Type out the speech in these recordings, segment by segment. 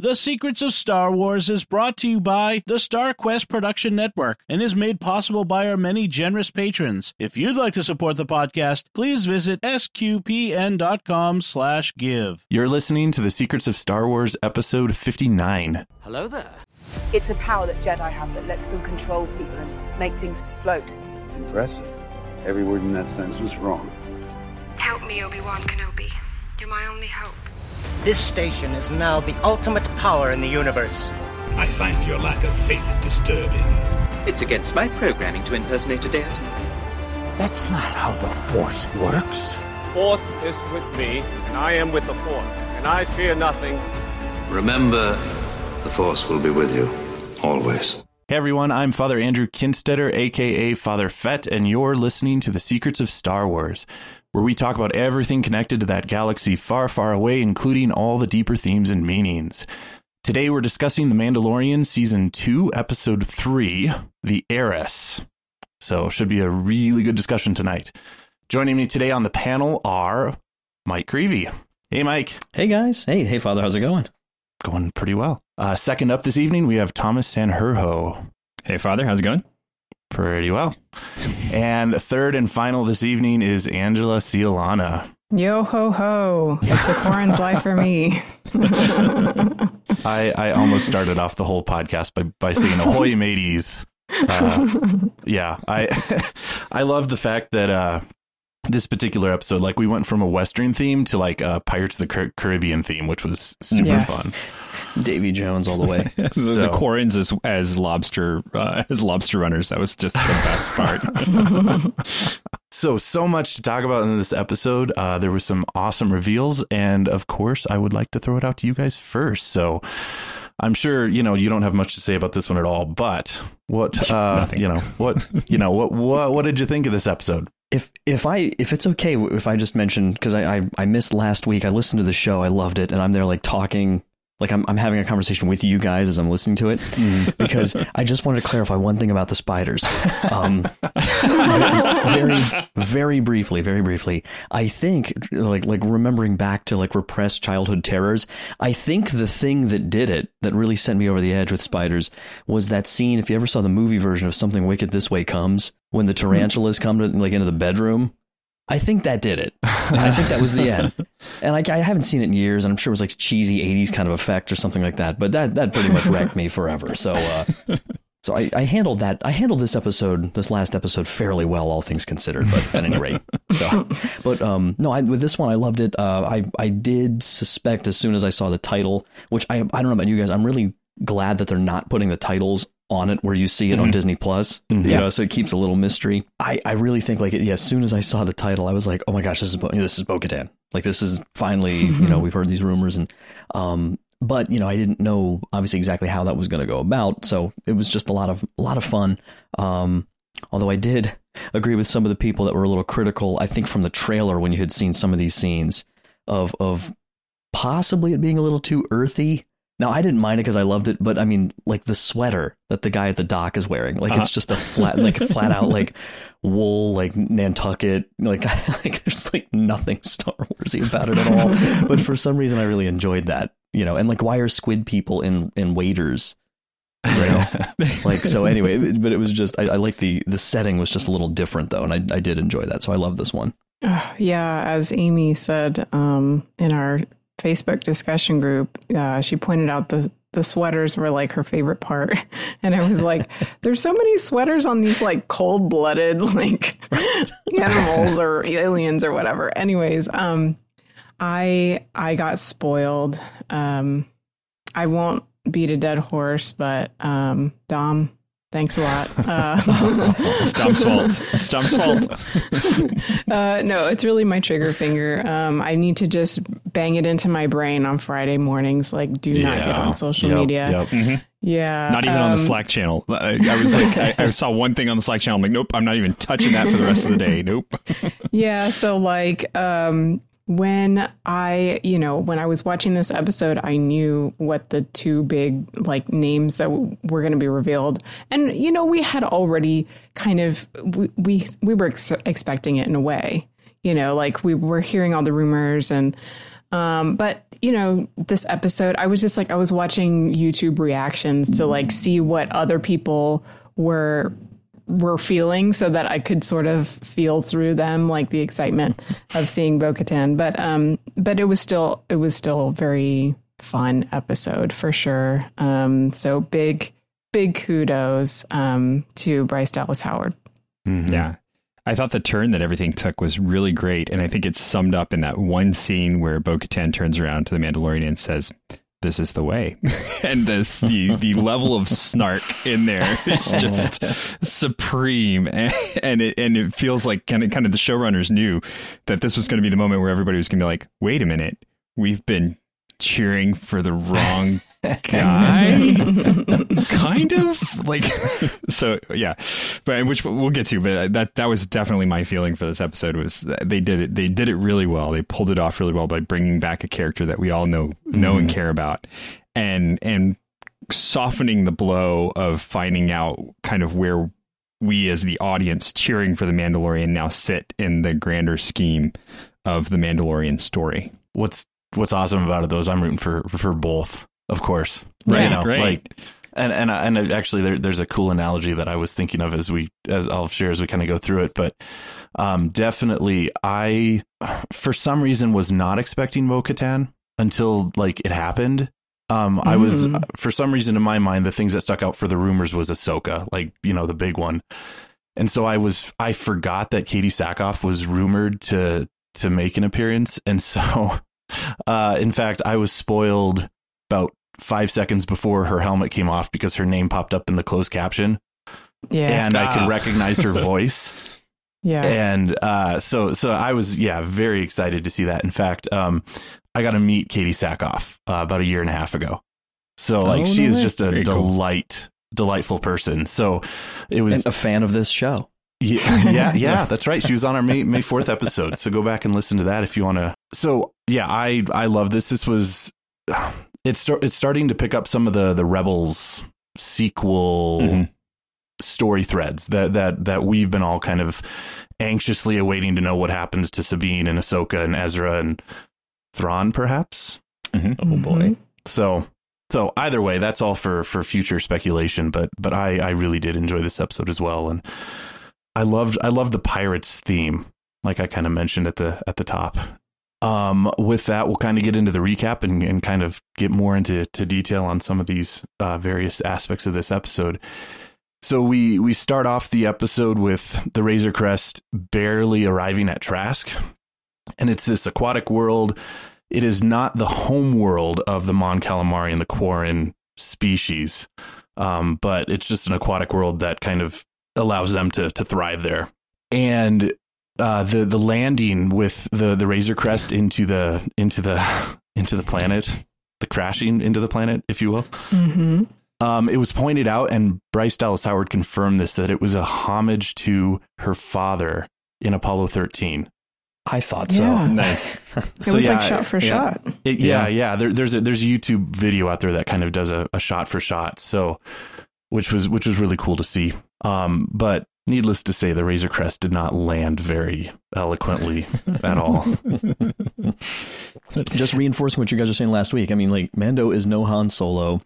The Secrets of Star Wars is brought to you by the Star Quest Production Network and is made possible by our many generous patrons. If you'd like to support the podcast, please visit sqpn.com slash give. You're listening to The Secrets of Star Wars, episode 59. Hello there. It's a power that Jedi have that lets them control people and make things float. Impressive. Every word in that sentence was wrong. Help me, Obi-Wan Kenobi. You're my only hope. This station is now the ultimate power in the universe. I find your lack of faith disturbing. It's against my programming to impersonate a deity. That's not how the Force works. Force is with me, and I am with the Force, and I fear nothing. Remember, the Force will be with you, always. Hey everyone, I'm Father Andrew Kinstetter, aka Father Fett, and you're listening to The Secrets of Star Wars, where we talk about everything connected to that galaxy far, far away, including all the deeper themes and meanings. Today we're discussing The Mandalorian Season 2, Episode 3, The Heiress. So, should be a really good discussion tonight. Joining me today on the panel are Mike Creevy. Hey, Mike. Hey, guys. Hey, hey, Father. How's it going? Going pretty well. Uh, second up this evening, we have Thomas Sanherho. Hey, Father. How's it going? Pretty well. And third and final this evening is Angela Ciolana. Yo ho ho! It's a Quarren's life for me. I, I almost started off the whole podcast by, by saying ahoy mateys. Uh, yeah, I I love the fact that uh, this particular episode, like we went from a Western theme to like a Pirates of the Car- Caribbean theme, which was super yes. fun. Davy Jones all the way. the, so. the Quarrens as as lobster uh, as lobster runners. That was just the best part. so so much to talk about in this episode. Uh, there was some awesome reveals, and of course, I would like to throw it out to you guys first. So. I'm sure you know you don't have much to say about this one at all, but what uh, you know what you know what what what did you think of this episode? If if I if it's okay if I just mention because I, I I missed last week I listened to the show I loved it and I'm there like talking like I'm I'm having a conversation with you guys as I'm listening to it mm. because I just wanted to clarify one thing about the spiders. Um, very, very briefly, very briefly. I think like like remembering back to like repressed childhood terrors. I think the thing that did it that really sent me over the edge with spiders was that scene. If you ever saw the movie version of Something Wicked This Way Comes, when the tarantulas come to like into the bedroom I think that did it. I think that was the end. And like I haven't seen it in years, and I'm sure it was like cheesy '80s kind of effect or something like that. But that that pretty much wrecked me forever. So uh, so I, I, handled that. I handled this episode, this last episode, fairly well, all things considered. But at any rate, so but um no, I, with this one I loved it. Uh, I I did suspect as soon as I saw the title, which I I don't know about you guys. I'm really glad that they're not putting the titles on it where you see it mm-hmm. on Disney Plus. Mm-hmm. You know, so it keeps a little mystery. I, I really think like yeah, as soon as I saw the title, I was like, oh my gosh, this is Bo- this is Bo Katan. Like this is finally you know we've heard these rumors and um but you know I didn't know obviously exactly how that was going to go about. So it was just a lot of a lot of fun. Um, although I did agree with some of the people that were a little critical. I think from the trailer when you had seen some of these scenes of of possibly it being a little too earthy now I didn't mind it because I loved it, but I mean, like the sweater that the guy at the dock is wearing, like uh-huh. it's just a flat, like flat out, like wool, like Nantucket, like like there's like nothing Star Warsy about it at all. but for some reason, I really enjoyed that, you know. And like, why are squid people in in waders? You know? like so. Anyway, but it was just I, I like the the setting was just a little different though, and I I did enjoy that, so I love this one. Uh, yeah, as Amy said um, in our Facebook discussion group, uh, she pointed out the the sweaters were like her favorite part, and I was like, "There's so many sweaters on these like cold blooded like animals or aliens or whatever." Anyways, um, I I got spoiled. Um, I won't beat a dead horse, but um, Dom Thanks a lot. Uh, it's Dom's fault. It's Dom's fault. uh, no, it's really my trigger finger. Um, I need to just bang it into my brain on Friday mornings. Like, do yeah. not get on social yep. media. Yep. Mm-hmm. Yeah. Not even um, on the um, Slack channel. I, I was like, I, I, saw one thing on the Slack channel. I'm like, nope, I'm not even touching that for the rest of the day. Nope. yeah. So, like, um, when I, you know, when I was watching this episode, I knew what the two big like names that w- were going to be revealed, and you know, we had already kind of we we, we were ex- expecting it in a way, you know, like we were hearing all the rumors and. Um, but you know, this episode, I was just like, I was watching YouTube reactions to like see what other people were were feeling so that I could sort of feel through them like the excitement of seeing Bo-Katan. But um but it was still it was still a very fun episode for sure. Um so big big kudos um to Bryce Dallas Howard. Mm-hmm. Yeah. I thought the turn that everything took was really great. And I think it's summed up in that one scene where Bo Katan turns around to the Mandalorian and says, This is the way. and this the, the level of snark in there is just supreme. And, and it and it feels like kind of kind of the showrunners knew that this was going to be the moment where everybody was going to be like, wait a minute, we've been cheering for the wrong guy? Kind of? Like so yeah. But which we'll get to but that that was definitely my feeling for this episode was they did it they did it really well. They pulled it off really well by bringing back a character that we all know know mm. and care about and and softening the blow of finding out kind of where we as the audience cheering for the Mandalorian now sit in the grander scheme of the Mandalorian story. What's what's awesome about it though is I'm rooting for for both of course. Right. You know, right. Like, and and and actually, there, there's a cool analogy that I was thinking of as we as I'll share as we kind of go through it. But um, definitely, I for some reason was not expecting Bo Katan until like it happened. Um, I was mm. for some reason in my mind the things that stuck out for the rumors was Ahsoka, like you know the big one, and so I was I forgot that Katee Sackhoff was rumored to to make an appearance, and so uh, in fact I was spoiled about five seconds before her helmet came off because her name popped up in the closed caption. Yeah. And ah. I could recognize her voice. Yeah. And uh, so so I was yeah very excited to see that. In fact, um, I got to meet Katee Sackhoff uh, about a year and a half ago. So like oh, she no is way. just a Very delight, cool. delightful person. So it was and a fan of this show. Yeah, yeah, yeah, that's right. She was on our May May fourth episode. So go back and listen to that if you want to. So yeah, I I love this. This was it's it's starting to pick up some of the the Rebels sequel mm-hmm. story threads that that that we've been all kind of anxiously awaiting to know what happens to Sabine and Ahsoka and Ezra and Thrawn, perhaps. Mm-hmm. Oh boy! So so either way, that's all for for future speculation. But but I I really did enjoy this episode as well, and I loved I loved the pirates theme, like I kind of mentioned at the at the top. Um, with that, we'll kind of get into the recap and, and kind of get more into to detail on some of these uh, various aspects of this episode. So we we start off the episode with the Razor Crest barely arriving at Trask, and it's this aquatic world. It is not the home world of the Mon Calamari and the Quarren species, um, but it's just an aquatic world that kind of allows them to to thrive there. And uh, the the landing with the the Razor Crest into the into the into the planet, the crashing into the planet, if you will. Mm-hmm. Um, it was pointed out, and Bryce Dallas Howard confirmed this that it was a homage to her father in Apollo 13. I thought so. Yeah. Nice. it so, was yeah, like shot for yeah, shot. It, yeah, yeah. yeah. There, there's a there's a YouTube video out there that kind of does a, a shot for shot. So, which was which was really cool to see. Um, but Needless to say, the Razor Crest did not land very eloquently at all. Just reinforcing what you guys were saying last week. I mean, like Mando is no Han Solo.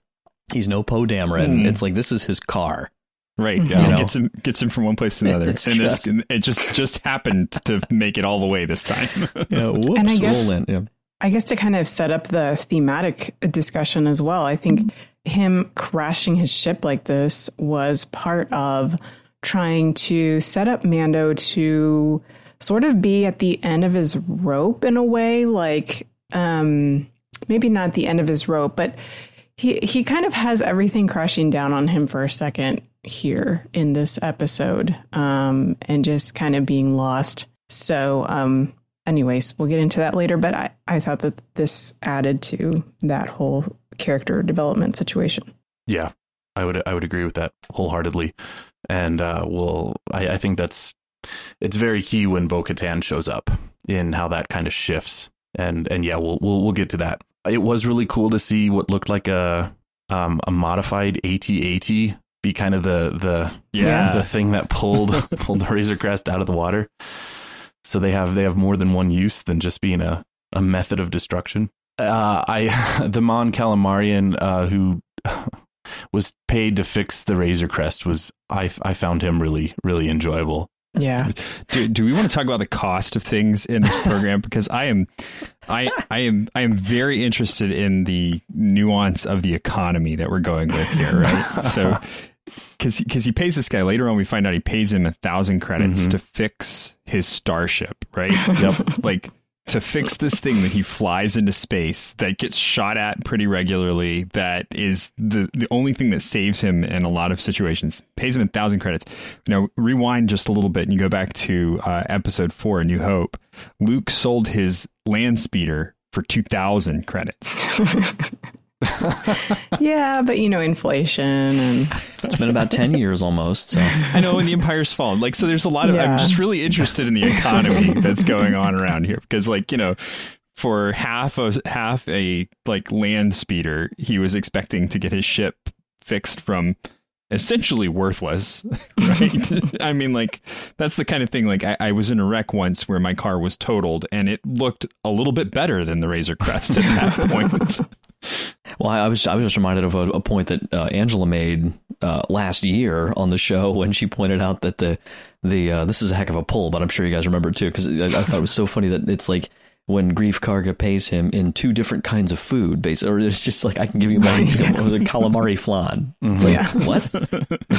He's no Poe Dameron. Mm. It's like this is his car. Right. Yeah. You know? Gets him gets him from one place to another. It's and just, this, it just just happened to make it all the way this time. yeah, whoops, and I guess, yeah. I guess to kind of set up the thematic discussion as well, I think him crashing his ship like this was part of trying to set up Mando to sort of be at the end of his rope in a way, like um, maybe not the end of his rope, but he he kind of has everything crashing down on him for a second here in this episode, um, and just kind of being lost. So, um, anyways, we'll get into that later. But I I thought that this added to that whole character development situation. Yeah, I would I would agree with that wholeheartedly and uh, we'll I, I, think that's it's very key when Bo Katan shows up in how that kind of shifts. And and yeah, we'll we'll we'll get to that. It was really cool to see what looked like a um, a modified AT-AT be kind of the the yeah the thing that pulled pulled the Razor Crest out of the water. So they have they have more than one use than just being a a method of destruction. uh, I the Mon Calamarian uh, who was paid to fix the Razor Crest was I I found him really really enjoyable. Yeah. Do, do we want to talk about the cost of things in this program? because I am, I I am I am very interested in the nuance of the economy that we're going with here, right? so. Because because he pays this guy later on, we find out he pays him a thousand credits Mhm. to fix his starship, right? yep. Like to fix this thing that he flies into space that gets shot at pretty regularly that is the the only thing that saves him in a lot of situations. Pays him a thousand credits. Now rewind just a little bit and you go back to uh, episode four a new hope. Luke sold his land speeder for 2000 credits yeah, but you know, inflation and It's been about 10 years almost. So I know, and the Empire's fallen. Like, so there's a lot of. Yeah. I'm just really interested in the economy that's going on around here because, like, you know, for half a half a like land speeder, he was expecting to get his ship fixed from essentially worthless, right? I mean, like that's the kind of thing. Like, I, I was in a wreck once where my car was totaled, and it looked a little bit better than the Razor Crest at that point. Well, I was I was just reminded of a, a point that uh, Angela made uh, last year on the show when she pointed out that the the uh, this is a heck of a pull, but I'm sure you guys remember it too because I, I thought it was so funny that it's like when Greef Karga pays him in two different kinds of food, basically, or it's just like I can give you my it was a calamari flan. It's like Yeah. what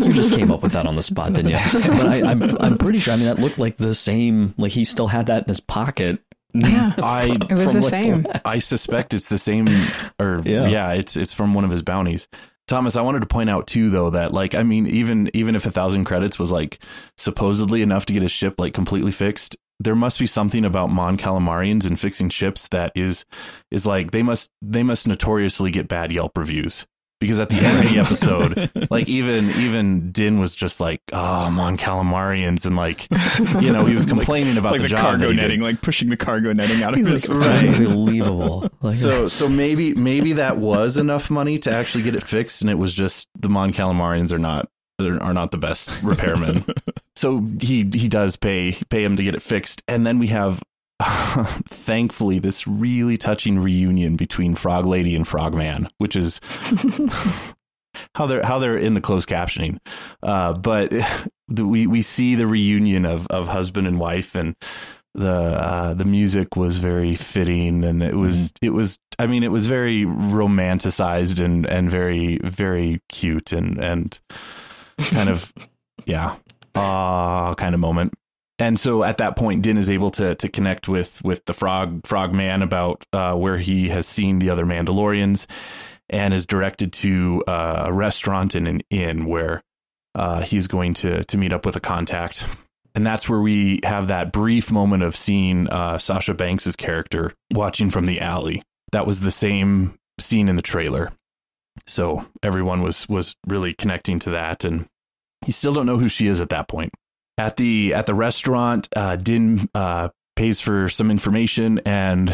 you just came up with that on the spot, didn't you? But I, I'm I'm pretty sure. I mean, that looked like the same. Like he still had that in his pocket. Yeah, I it was the like same. last- I suspect it's the same, or Yeah. yeah. it's it's from one of his bounties. Thomas, I wanted to point out too, though, that like I mean, even even if a thousand credits was like supposedly enough to get his ship like completely fixed, there must be something about Mon Calamarians and fixing ships that is is like they must they must notoriously get bad Yelp reviews because at the end of the episode, like even even Din was just like, oh, Mon Calamarians, and like you know he was complaining about like the, the, job cargo that netting, like pushing the cargo netting out of He's his like, Right. unbelievable. Like, So uh, so maybe maybe that was enough money to actually get it fixed, and it was just the Mon Calamarians are not are are not the best repairmen. so he he does pay pay him to get it fixed, and then we have. thankfully, this really touching reunion between Frog Lady and Frogman, which is how they're how they're in the closed captioning. Uh, but we we see the reunion of of husband and wife, and the uh, the music was very fitting, and it was it was I mean it was very romanticized and and very very cute and and kind of yeah ah kind of moment. And so at that point, Din is able to to connect with with the frog frog man about uh, where he has seen the other Mandalorians, and is directed to uh, a restaurant and an inn where uh, he's going to to meet up with a contact. And that's where we have that brief moment of seeing uh, Sasha Banks's character watching from the alley. That was the same scene in the trailer, so everyone was was really connecting to that, and you still don't know who she is at that point. At the at the restaurant, uh, Din uh, pays for some information and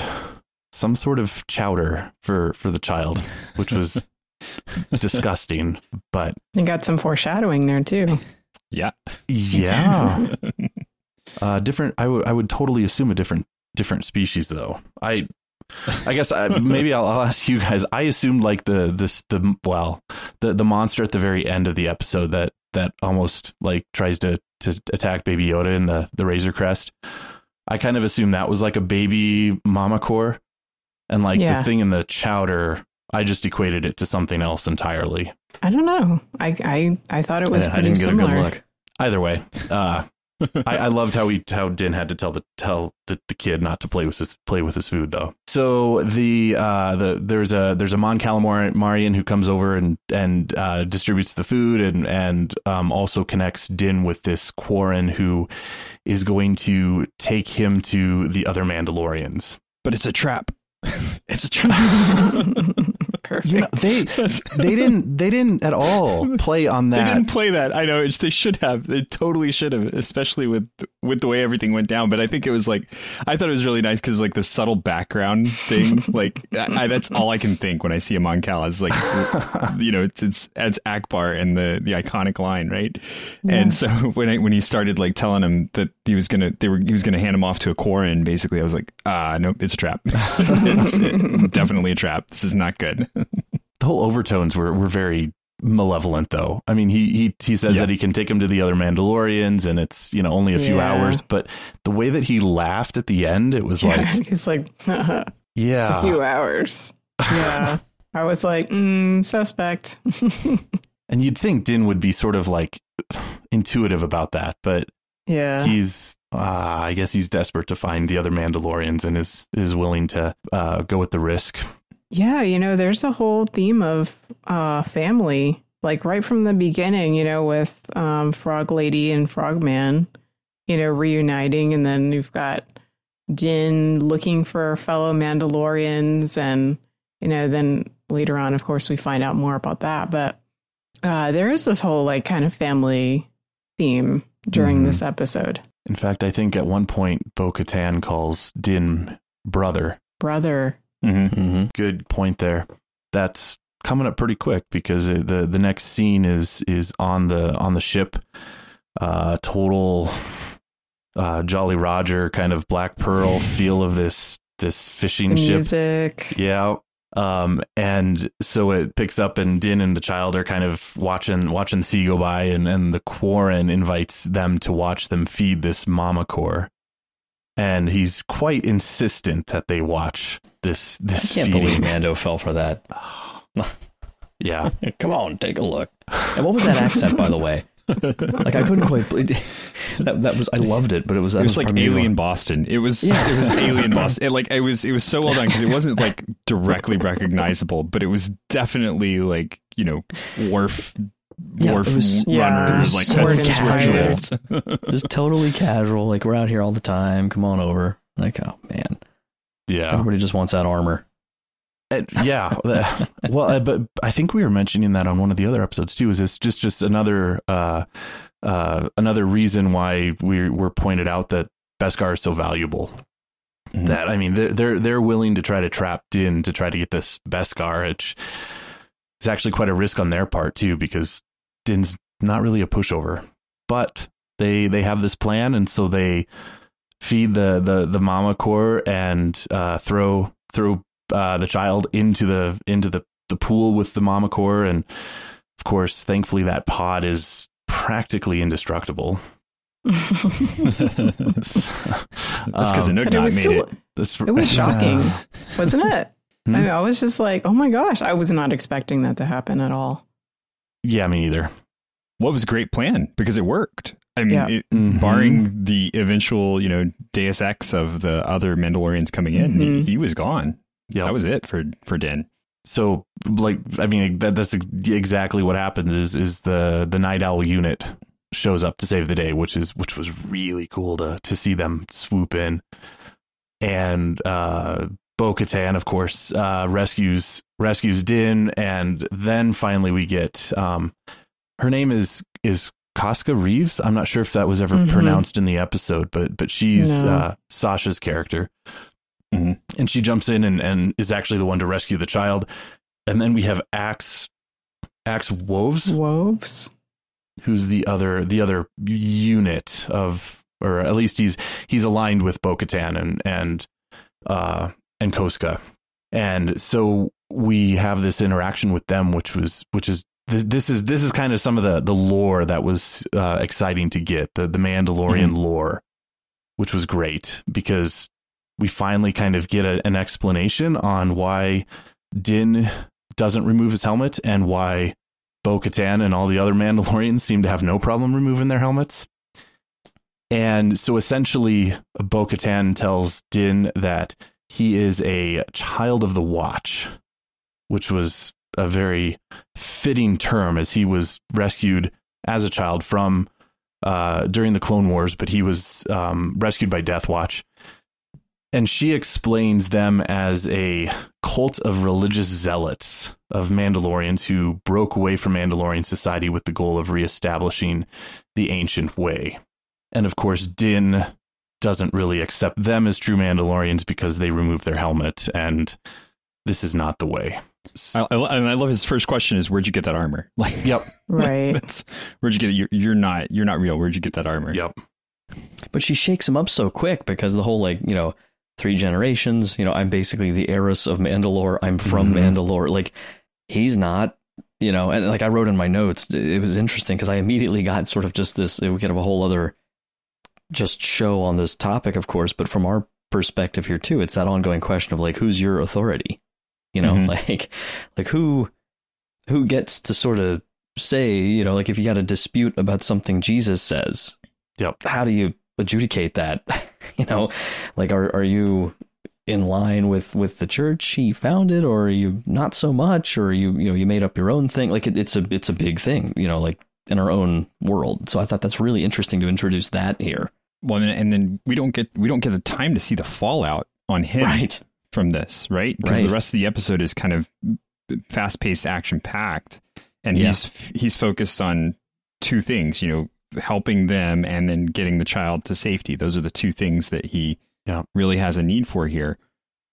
some sort of chowder for for the child, which was disgusting. But You got some foreshadowing there too. Yeah. yeah, uh, different. I would I would totally assume a different different species though. I I guess I, maybe I'll, I'll ask you guys. I assumed like the this the well the the monster at the very end of the episode that that almost like tries to to attack Baby Yoda in the the Razor Crest. I kind of assumed that was like a baby mamacore, and like Yeah. the thing in the chowder. I just equated it to something else entirely. I don't know. I I, I thought it was I, I pretty didn't get similar. a good look. Either way, uh, I, I loved how he how Din had to tell the tell the, the kid not to play with his play with his food though. So the uh, the there's a there's a Mon Calamarian who comes over and and uh, distributes the food and and um, also connects Din with this Quarren who is going to take him to the other Mandalorians. But it's a trap. it's a trap. perfect. You know, they they didn't they didn't at all play on that. They didn't play that. I know. It's, they should have. They totally should have, especially with with the way everything went down. But I think it was like I thought it was really nice because like the subtle background thing. like I, that's all I can think when I see a Cal is like you know it's it's it's Ackbar and the the iconic line, right? Yeah. And so when I when he started like telling him that he was gonna they were he was gonna hand him off to a Quarren, basically I was like ah nope it's a trap. it's it, definitely a trap. This is not good. The whole overtones were were very malevolent though. I mean, he he he says that he can take him to the other Mandalorians and it's, you know, only a few yeah. hours, but the way that he laughed at the end, it was yeah, like he's like Yeah. It's a few hours. Yeah. I was like, mm, suspect. and you'd think Din would be sort of like intuitive about that, but yeah. He's uh, I guess he's desperate to find the other Mandalorians and is is willing to uh, go with the risk. Yeah, you know, there's a whole theme of uh, family, like right from the beginning, you know, with um, Frog Lady and Frogman, you know, reuniting, and then you've got Din looking for fellow Mandalorians, and you know, then later on, of course, we find out more about that. But uh, there is this whole like kind of family theme during mm. this episode. In fact, I think at one point Bo Katan calls Din brother. Brother. Mm-hmm. Mm-hmm. Good point there. That's coming up pretty quick because the the next scene is is on the on the ship. Uh, total uh, Jolly Roger kind of Black Pearl feel of this this fishing the ship. Music. Yeah, um, and so it picks up, and Din and the child are kind of watching watching the sea go by, and and the Quarren invites them to watch them feed this mamacore, and he's quite insistent that they watch this. This I can't feeding. believe Mando fell for that. yeah, come on, take a look. And what was that accent, by the way? like I couldn't quite. Believe, That that was I loved it, but it was that it was, was like Alien Boston. It was yeah. it was Alien Boston. It, like it was it was so well done because it wasn't like directly recognizable, but it was definitely like you know Worf yeah, Worf it was, runner yeah, it was like so that's casual. it was totally casual. Like we're out here all the time. Come on over. Like oh man, yeah. Everybody just wants that armor. Uh, yeah, well, uh, but I think we were mentioning that on one of the other episodes too. Is this just just another uh, uh, another reason why we were pointed out that Beskar is so valuable? Mm-hmm. That I mean, they're they're they're willing to try to trap Din to try to get this Beskar, which is actually quite a risk on their part too, because Din's not really a pushover. But they they have this plan, and so they feed the the the mamacore and uh, throw throw uh, the child into the into the the pool with the mamacore, and of course, thankfully, that pod is practically indestructible. That's because um, Anugna made still, it. That's, it was shocking, wasn't it? Hmm? I, mean, I was just like, oh my gosh, I was not expecting that to happen at all. Yeah, me either. What was a great plan because it worked. I mean, yeah. it, mm-hmm. barring the eventual, you know, Deus Ex of the other Mandalorians coming in, mm-hmm. he, he was gone. Yeah, that was it for for Din. So, like, I mean, that, that's exactly what happens. Is is the the Night Owl unit shows up to save the day, which is which was really cool to to see them swoop in, and uh, Bo Katan, of course, uh, rescues rescues Din, and then finally we get um, her name is is Koska Reeves. I'm not sure if that was ever mm-hmm. pronounced in the episode, but but she's no. uh, Sasha's character. Mm-hmm. And she jumps in and, and is actually the one to rescue the child. And then we have Axe Axe Woves. Woves. Who's the other the other unit of or at least he's he's aligned with Bo Katan and and uh and Koska. And so we have this interaction with them which was which is this, this is this is kind of some of the the lore that was uh, exciting to get the the Mandalorian mm-hmm. lore, which was great because we finally kind of get a, an explanation on why Din doesn't remove his helmet and why Bo Katan and all the other Mandalorians seem to have no problem removing their helmets. And so essentially, Bo Katan tells Din that he is a child of the watch, which was a very fitting term as he was rescued as a child from uh, during the Clone Wars, but he was um, rescued by Death Watch and she explains them as a cult of religious zealots of Mandalorians who broke away from Mandalorian society with the goal of reestablishing the ancient way. And of course, Din doesn't really accept them as true Mandalorians because they remove their helmet, and this is not the way. I, I, and I love his first question is, "Where'd you get that armor?" Like, yep, right. That's, where'd you get it? You're, you're not, you're not real. Where'd you get that armor? Yep. But she shakes him up so quick because the whole like you know three generations. You know, I'm basically the heiress of Mandalore. I'm from mm-hmm. Mandalore. Like, he's not, you know, and like I wrote in my notes, it was interesting because I immediately got sort of just this, we could have a whole other just show on this topic, of course, but from our perspective here too, it's that ongoing question of like, who's your authority? You know, mm-hmm. like, like who, who gets to sort of say, you know, like if you got a dispute about something Jesus says, yep. how do you adjudicate that? you know, like are are you in line with with the church he founded, or are you not so much, or you you know you made up your own thing? Like it, it's a it's a big thing, you know, like in our own world. So I thought that's really interesting to introduce that here. Well, and then we don't get we don't get the time to see the fallout on him right. From this, right? Because right. the rest of the episode is kind of fast paced, action packed, and yeah. he's he's focused on two things, you know, helping them and then getting the child to safety. Those are the two things that he yeah. really has a need for here.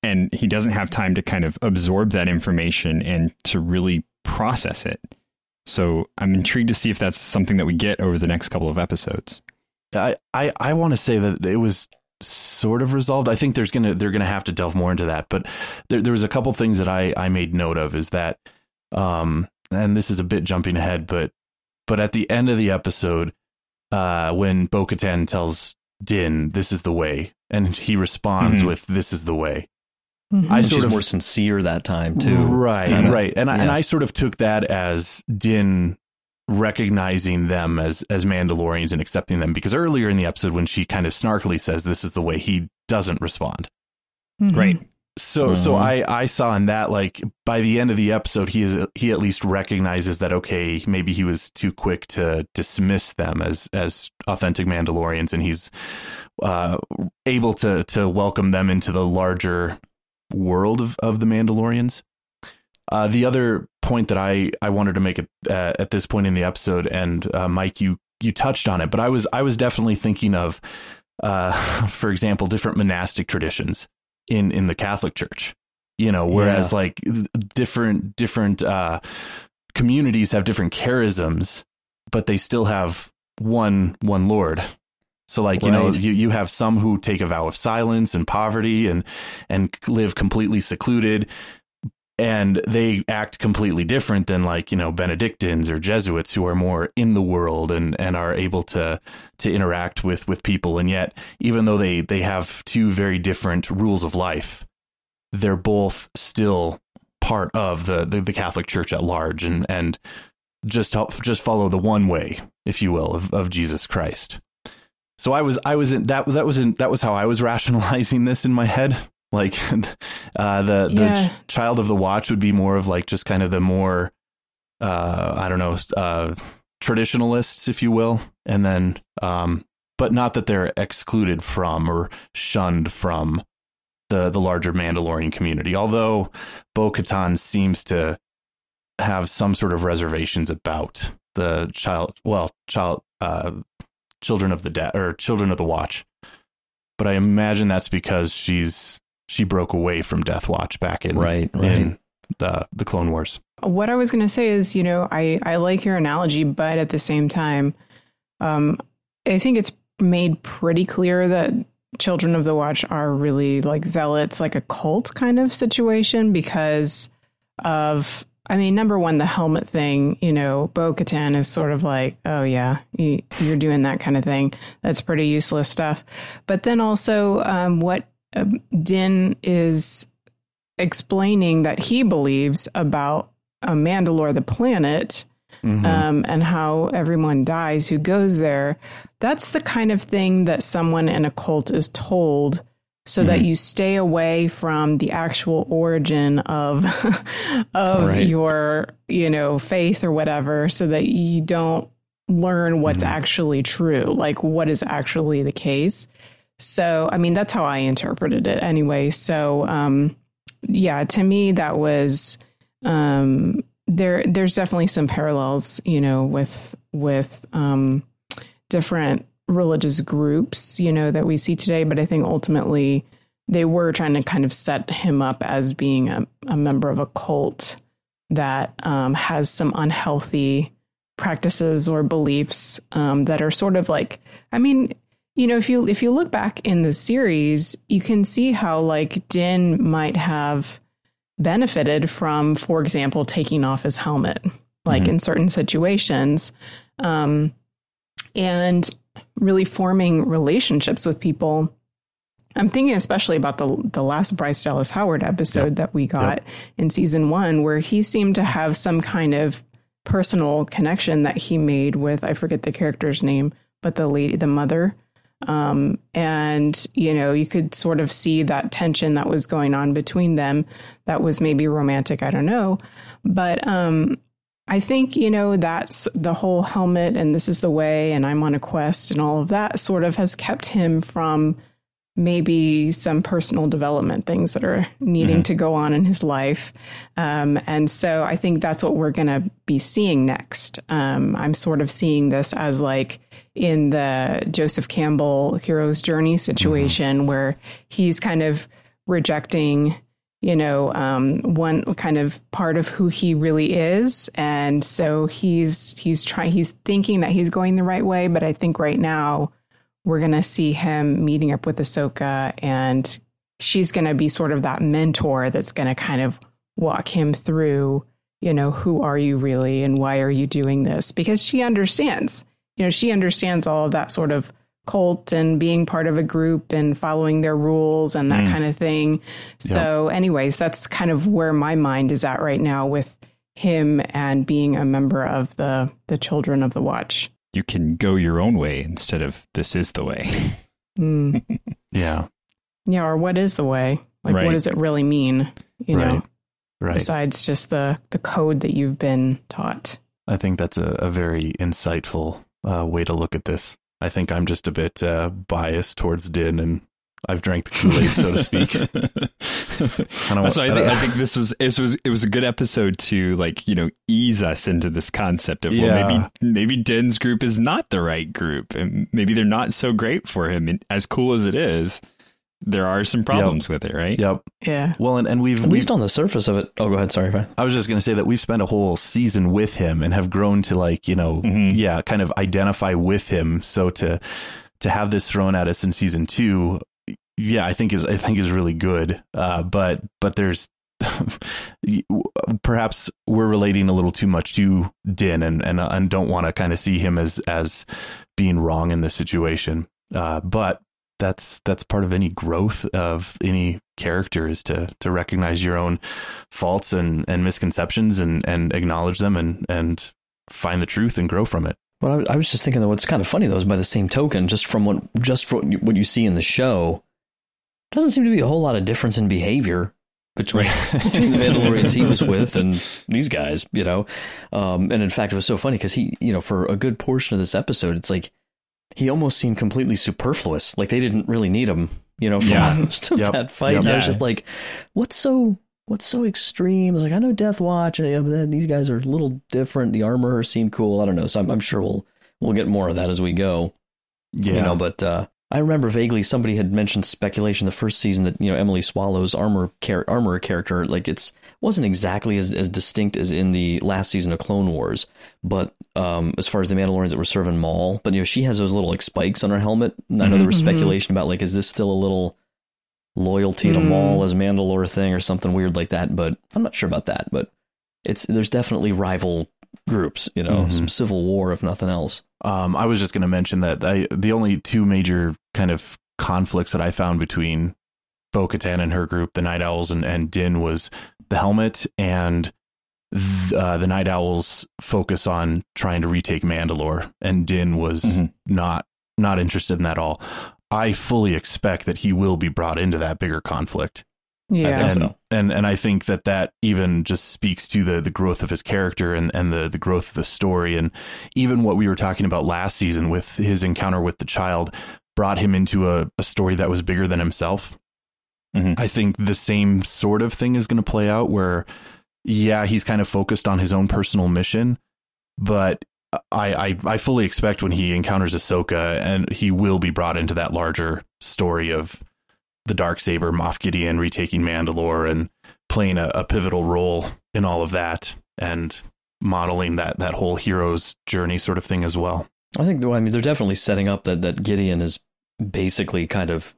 And he doesn't have time to kind of absorb that information and to really process it. So I'm intrigued to see if that's something that we get over the next couple of episodes. I, I, I want to say that it was sort of resolved. I think there's gonna they're gonna have to delve more into that. But there there was a couple things that I, I made note of is that um and this is a bit jumping ahead, but but at the end of the episode, uh, when Bo Katan tells Din, "This is the way," and he responds mm-hmm. with, "This is the way." Mm-hmm. I sort of more sincere that time too. Right, kinda, right, and I, and I sort of took that as Din recognizing them as as Mandalorians and accepting them because earlier in the episode when she kind of snarkily says this is the way he doesn't respond. Mm-hmm. Right. So mm-hmm. so I I saw in that like by the end of the episode he is he at least recognizes that okay maybe he was too quick to dismiss them as as authentic Mandalorians and he's uh, able to to welcome them into the larger world of of the Mandalorians. Uh, the other point that I I wanted to make at, uh, at this point in the episode and uh, Mike you you touched on it but I was I was definitely thinking of uh, for example different monastic traditions in in the Catholic Church. You know, whereas yeah. like different different uh, communities have different charisms, but they still have one one Lord. So like you right. know you you have some who take a vow of silence and poverty and and live completely secluded and they act completely different than like you know Benedictines or Jesuits who are more in the world and and are able to to interact with with people. And yet even though they they have two very different rules of life they're both still part of the the, the Catholic Church at large and and just help, just follow the one way if you will of, of Jesus Christ. So I was I was in that that was in that was how I was rationalizing this in my head like uh, the the yeah. child of the watch would be more of like just kind of the more uh, I don't know uh, traditionalists, if you will, and then um, but not that they're excluded from or shunned from the the larger Mandalorian community. Although Bo Katan seems to have some sort of reservations about the child, well, child, uh, children of the dead or children of the watch. But I imagine that's because she's she broke away from Death Watch back in right, right. in the the Clone Wars. What I was going to say is, you know, I I like your analogy, but at the same time, um, I think it's made pretty clear that Children of the Watch are really like zealots, like a cult kind of situation because of I mean, number one, the helmet thing, you know, Bo Katan is sort of like, oh, yeah, you, are doing that kind of thing. That's pretty useless stuff. But then also, um, what Din is explaining that he believes about a Mandalore, the planet, mm-hmm. um, and how everyone dies who goes there. That's the kind of thing that someone in a cult is told so mm-hmm. that you stay away from the actual origin of of right. your you know faith or whatever so that you don't learn what's mm-hmm. actually true like what is actually the case So, I mean, that's how I interpreted it anyway. So, um, yeah, to me, that was um, there. There's definitely some parallels, you know, with with um, different religious groups, you know, that we see today. But I think ultimately they were trying to kind of set him up as being a, a member of a cult that um, has some unhealthy practices or beliefs um, that are sort of like, I mean, you know, if you if you look back in the series, you can see how like Din might have benefited from, for example, taking off his helmet, like mm-hmm. in certain situations, um, and really forming relationships with people. I'm thinking especially about the the last Bryce Dallas Howard episode yep. that we got yep. in season one, where he seemed to have some kind of personal connection that he made with I forget the character's name, but the lady, the mother um, and, you know, you could sort of see that tension that was going on between them that was maybe romantic. I don't know. But um, I think, you know, that's the whole helmet and this is the way and I'm on a quest and all of that sort of has kept him from maybe some personal development things that are needing mm-hmm. to go on in his life. Um, and so I think that's what we're going to be seeing next. Um, I'm sort of seeing this as like, in the Joseph Campbell hero's journey situation mm-hmm. where he's kind of rejecting you know um, one kind of part of who he really is and so he's he's trying he's thinking that he's going the right way but i think right now we're going to see him meeting up with ahsoka and she's going to be sort of that mentor that's going to kind of walk him through you know who are you really and why are you doing this because she understands you know, she understands all of that sort of cult and being part of a group and following their rules and that mm. kind of thing. So, yep. anyways, that's kind of where my mind is at right now with him and being a member of the the Children of the Watch. You can go your own way instead of this is the way. Mm. yeah. Yeah, or what is the way? Like right. what does it really mean? You right. know? Right. Besides just the the code that you've been taught. I think that's a, a very insightful uh, way to look at this. I think I'm just a bit uh, biased towards Din, and I've drank the Kool Aid, so to speak. I, so I, think, I think this was it was it was a good episode to like you know ease us into this concept of yeah. well maybe maybe Din's group is not the right group, and maybe they're not so great for him. And as cool as it is, there are some problems yep. with it, right? Yep. Yeah. Well, and, and we've at we've, least on the surface of it. Oh, go ahead. Sorry, I, I was just going to say that we've spent a whole season with him and have grown to like you know, mm-hmm. yeah, kind of identify with him. So to to have this thrown at us in season two, yeah, I think is I think is really good. Uh, but but there's perhaps we're relating a little too much to Din and and and don't want to kind of see him as as being wrong in this situation. Uh, but that's that's part of any growth of any character is to to recognize your own faults and and misconceptions and and acknowledge them and and find the truth and grow from it. Well, I, was just thinking that what's kind of funny though is by the same token, just from what just from what you see in the show, doesn't seem to be a whole lot of difference in behavior between between the Mandalorians he was with and these guys, you know. Um, and in fact, it was so funny because he, you know, for a good portion of this episode, it's like he almost seemed completely superfluous. Like they didn't really need him, you know, for yeah. most of yep. that fight. Yep. And I was just like, what's so what's so extreme? I was like, I know Death Watch, and you know, these guys are a little different. The armor seemed cool. I don't know. So I'm, I'm sure we'll we'll get more of that as we go. Yeah. You know, but uh, I remember vaguely somebody had mentioned speculation the first season that you know Emily Swallow's armor char- armor character like it's wasn't exactly as, as distinct as in the last season of Clone Wars, but um, as far as the Mandalorians that were serving Maul, but you know she has those little like spikes on her helmet. And I know there was mm-hmm. speculation about like is this still a little loyalty to mm. Maul as Mandalore thing or something weird like that, but I'm not sure about that. But it's there's definitely rival groups, you know, mm-hmm. some civil war if nothing else. Um, I was just going to mention that I, the only two major kind of conflicts that I found between Bo Katan and her group, the Night Owls and, and Din, was the helmet and th- uh, the Night Owls focus on trying to retake Mandalore, and Din was mm-hmm. not not interested in that at all. I fully expect that he will be brought into that bigger conflict. Yeah, and, so. and and I think that that even just speaks to the the growth of his character and and the the growth of the story and even what we were talking about last season with his encounter with the child. brought him into a, a story that was bigger than himself. Mm-hmm. I think the same sort of thing is going to play out where, yeah, he's kind of focused on his own personal mission, but I, I, I fully expect when he encounters Ahsoka and he will be brought into that larger story of the dark saber, Moff Gideon retaking Mandalore and playing a, a pivotal role in all of that and modeling that that whole hero's journey sort of thing as well. I think I mean they're definitely setting up that that Gideon is basically kind of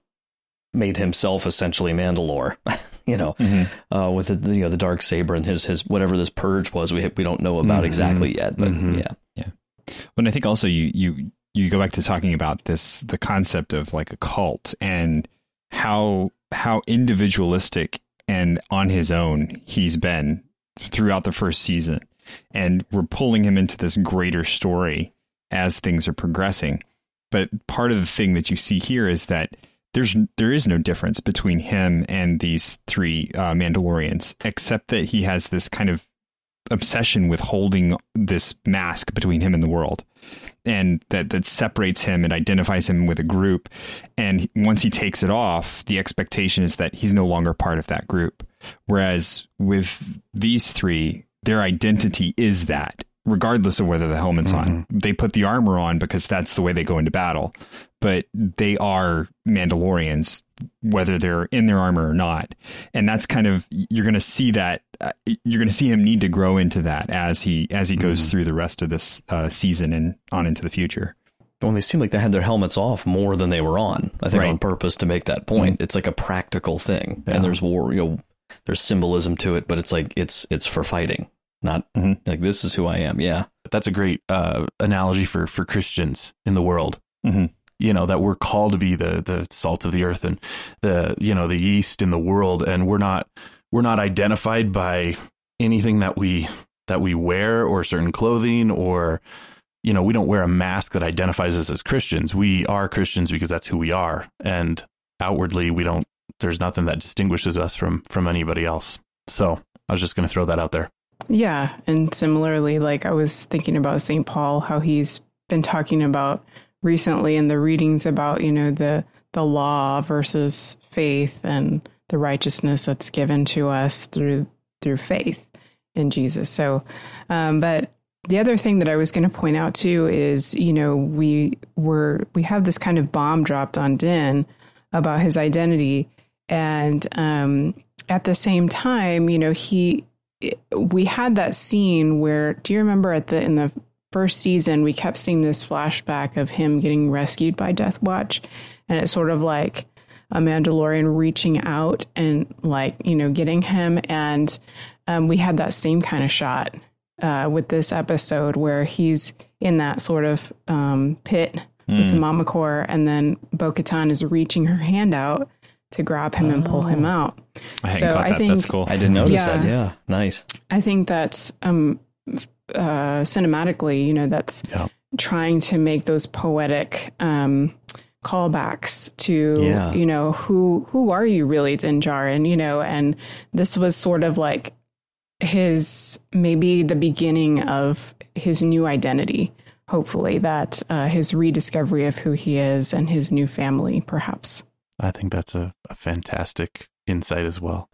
made himself essentially Mandalore, you know, mm-hmm. uh, with the you know the dark saber and his his whatever this purge was we we don't know about Mhm. exactly yet, but Mhm. yeah, Well, and I think also you you you go back to talking about this the concept of like a cult and how how individualistic and on his own he's been throughout the first season, and we're pulling him into this greater story as things are progressing. But part of the thing that you see here is that there's there is no difference between him and these three uh, Mandalorians, except that he has this kind of obsession with holding this mask between him and the world and that that separates him and identifies him with a group. And once he takes it off the expectation is that he's no longer part of that group. Whereas with these three their identity is that regardless of whether the helmet's on. Mm-hmm. They put the armor on because that's the way they go into battle but they are mandalorians whether they're in their armor or not and that's kind of you're going to see that uh, you're going to see him need to grow into that as he as he goes through the rest of this uh, season and on into the future when they seem like they had their helmets off more than they were on, I think Right. on purpose to make that point. It's like a practical thing, Yeah. and there's war, you know, there's symbolism to it, but it's like it's it's for fighting, not Mhm. like this is who I am. Yeah, That's a great uh, analogy for for Christians in the world. You know that we're called to be the the salt of the earth and the you know the yeast in the world, and we're not we're not identified by anything that we that we wear or certain clothing or you know we don't wear a mask that identifies us as Christians. We are Christians because that's who we are, and outwardly we don't. There's nothing that distinguishes us from from anybody else. So I was just going to throw that out there. Yeah, and similarly, like I was thinking about St. Paul, how he's been talking about recently in the readings about you know the the law versus faith and the righteousness that's given to us through through faith in Jesus. So, um, but the other thing that I was going to point out too is you know we were we have this kind of bomb dropped on Din about his identity, and um, at the same time, you know he we had that scene where do you remember at the in the first season we kept seeing this flashback of him getting rescued by Death Watch and it's sort of like a Mandalorian reaching out and like you know getting him and um, we had that same kind of shot uh, with this episode where he's in that sort of um, pit with the mamacore and then Bo Katan is reaching her hand out to grab him and pull him out. I hadn't So caught I that. think- That's cool. I didn't notice Yeah. that. Yeah, nice. I think that's um, f- uh, cinematically, you know, that's Yeah. trying to make those poetic um, callbacks to, Yeah. you know, who who are you really, Din Djarin? You know, and this was sort of like his maybe the beginning of his new identity. Hopefully, that uh, his rediscovery of who he is and his new family, perhaps. I think that's a, a fantastic insight as well.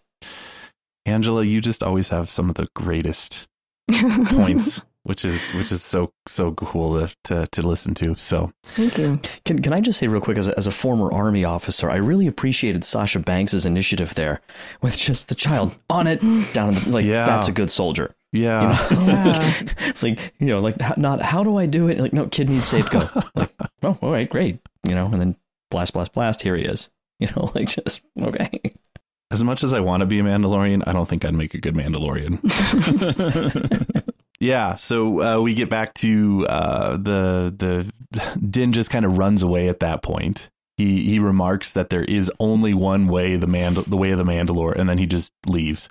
Angela, you just always have some of the greatest points, which is which is so so cool to to, to listen to. So Thank you. Can can I just say real quick, as a, as a former army officer, I really appreciated Sasha Banks's initiative there, with just the child on it down in the like. Yeah. That's a good soldier. yeah, You know? Yeah. it's like you know, like not how do I do it? Like no, kid needs safe go. like oh, all right, great. You know, and then blast, blast, blast. Here he is. You know, like just okay. As much as I want to be a Mandalorian, I don't think I'd make a good Mandalorian. yeah, so uh, we get back to uh, the the Din just kind of runs away at that point. He he remarks that there is only one way the man the way of the Mandalore, and then he just leaves.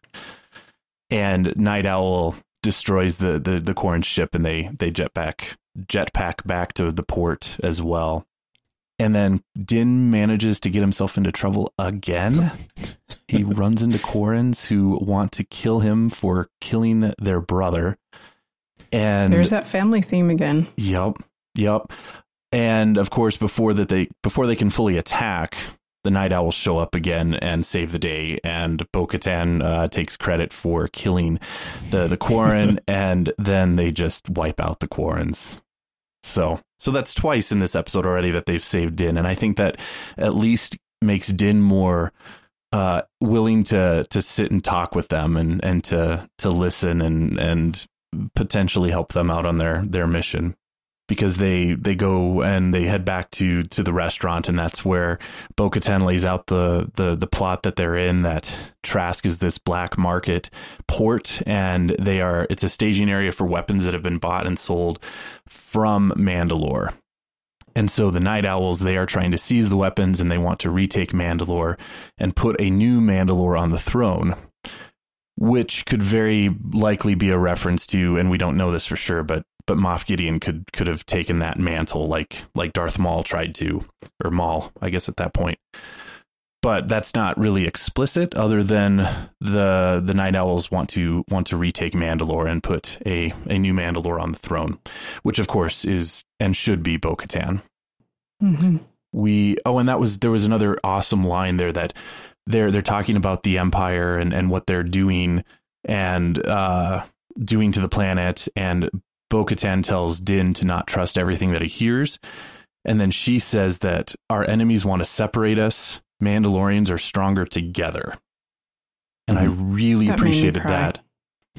And Night Owl destroys the the the Quarren ship, and they they jetpack jetpack back to the port as well. And then Din manages to get himself into trouble again. he runs into Quarrens who want to kill him for killing their brother. And There's that family theme again. Yep. Yep. and of course, before that they before they can fully attack, the Night Owls show up again and save the day, and Bo Katan uh, takes credit for killing the the Quarren, and then they just wipe out the Quarrens. So, so that's twice in this episode already that they've saved Din, and I think that at least makes Din more uh, willing to to sit and talk with them and and to to listen and and potentially help them out on their their mission because they they go and they head back to to the restaurant and that's where Bo-Katan lays out the the the plot that they're in that Trask is this black market port and they are it's a staging area for weapons that have been bought and sold from Mandalore. And so the Night Owls they are trying to seize the weapons and they want to retake Mandalore and put a new Mandalore on the throne which could very likely be a reference to, and we don't know this for sure, but but Moff Gideon could could have taken that mantle like like Darth Maul tried to, or Maul, I guess at that point. But that's not really explicit, other than the the Night Owls want to want to retake Mandalore and put a a new Mandalore on the throne, which of course is and should be Bo Katan. Mm-hmm. We oh, and that was there was another awesome line there that they're they're talking about the empire and and what they're doing and uh doing to the planet and Bo-Katan tells Din to not trust everything that he hears and then she says that our enemies want to separate us Mandalorians are stronger together and mm-hmm. I really that appreciated that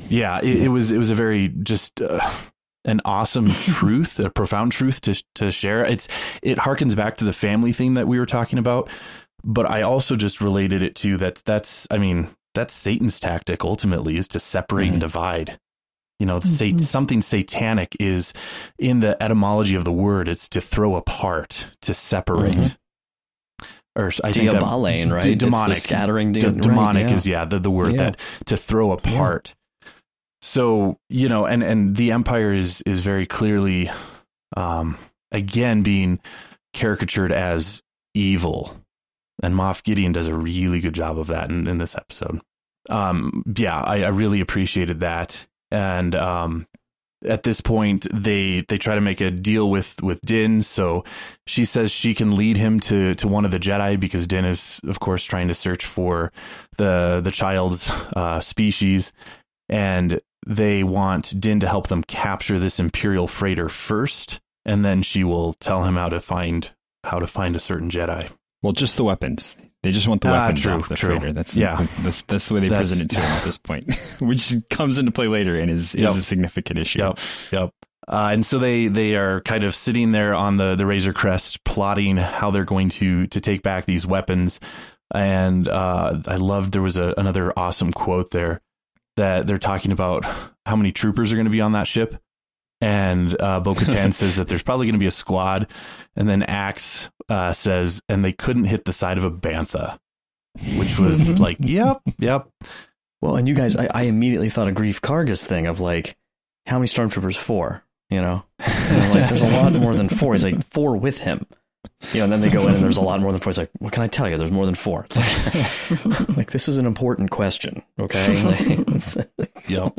yeah it, it, was it was a very just uh, an awesome truth a profound truth to to share it's it harkens back to the family theme that we were talking about but I also just related it to that that's I mean that's Satan's tactic ultimately is to separate mm-hmm. and divide. You know, mm-hmm. something satanic is in the etymology of the word. It's to throw apart, to separate. Mm-hmm. Or I think Diabolane, right? D- demonic, scattering. D- right, demonic yeah. is yeah the, the word yeah. that to throw apart. Yeah. So you know, and and the empire is is very clearly, um, again being caricatured as evil and Moff Gideon does a really good job of that in, in this episode. Um, yeah, I, I really appreciated that. And um, at this point, they they try to make a deal with with Din. So she says she can lead him to to one of the Jedi because Din is, of course, trying to search for the the child's uh, species, and they want Din to help them capture this Imperial freighter first, and then she will tell him how to find how to find a certain Jedi. Well, just the weapons. They just want the ah, weapons true, off the true. freighter. That's yeah. That's that's the way they that's, present it to him at this point, which comes into play later and is is yep. a significant issue. Yep. Yep. Uh, and so they they are kind of sitting there on the the Razor Crest, plotting how they're going to to take back these weapons. And uh, I loved there was a, another awesome quote there that they're talking about how many troopers are going to be on that ship. And uh, Bo Katan says that there's probably going to be a squad. And then Axe uh, says, and they couldn't hit the side of a bantha, which was like, yep, yep. Well, and you guys, I, I immediately thought of Greef Karga's thing of like, how many stormtroopers? Four. You know, like there's a lot more than four. He's like four with him. You know, and then they go in and there's a lot more than four. It's like, what can I tell you? There's more than four. It's like, like this is an important question. Okay. Like, yep.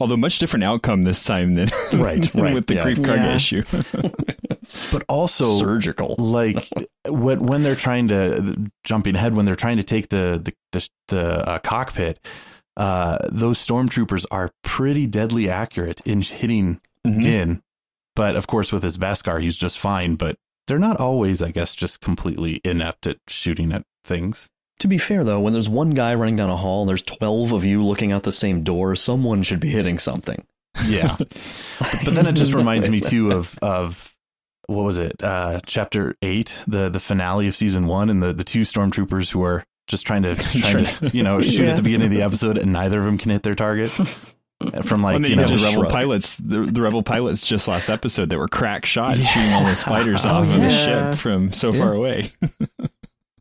Although much different outcome this time than right, right. with the yeah. Greef Karga yeah. issue. but also surgical. Like when when they're trying to jumping ahead when they're trying to take the the the, the uh, cockpit, uh, those stormtroopers are pretty deadly accurate in hitting mm-hmm. Din. But of course, with his Beskar, he's just fine. But they're not always, I guess, just completely inept at shooting at things. To be fair, though, when there's one guy running down a hall and there's 12 of you looking out the same door, someone should be hitting something. Yeah. but then it just reminds me, too, of, of what was it? Uh, chapter 8, the, the finale of season one, and the, the two stormtroopers who are just trying to, trying to you know, shoot yeah. at the beginning of the episode, and neither of them can hit their target. From like well, you know, the rebel shrug. pilots, the, the, rebel pilots just last episode that were crack shots yeah. shooting all the spiders oh, off yeah. of the ship from so far away.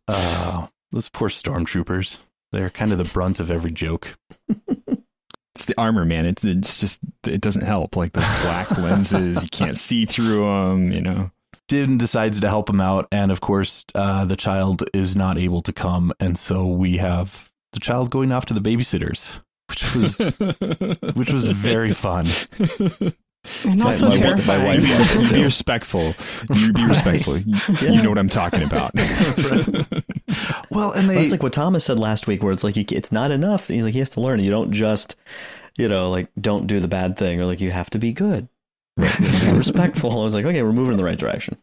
uh, those poor stormtroopers. They're kind of the brunt of every joke. it's the armor, man. It's, it's just it doesn't help. Like those black lenses, you can't see through them. You know. Din decides to help him out, and of course, uh, the child is not able to come, and so we have the child going off to the babysitters, which was which was very fun. And also my, my, terrifying. my wife, be, be respectful. You be respectful. You, Yeah. you know what I'm talking about. Well, and they That's like what Thomas said last week, where it's like you, it's not enough. He's like he has to learn. You don't just, you know, like don't do the bad thing, or like you have to be good, right? You have to be respectful. I was like, okay, we're moving in the right direction.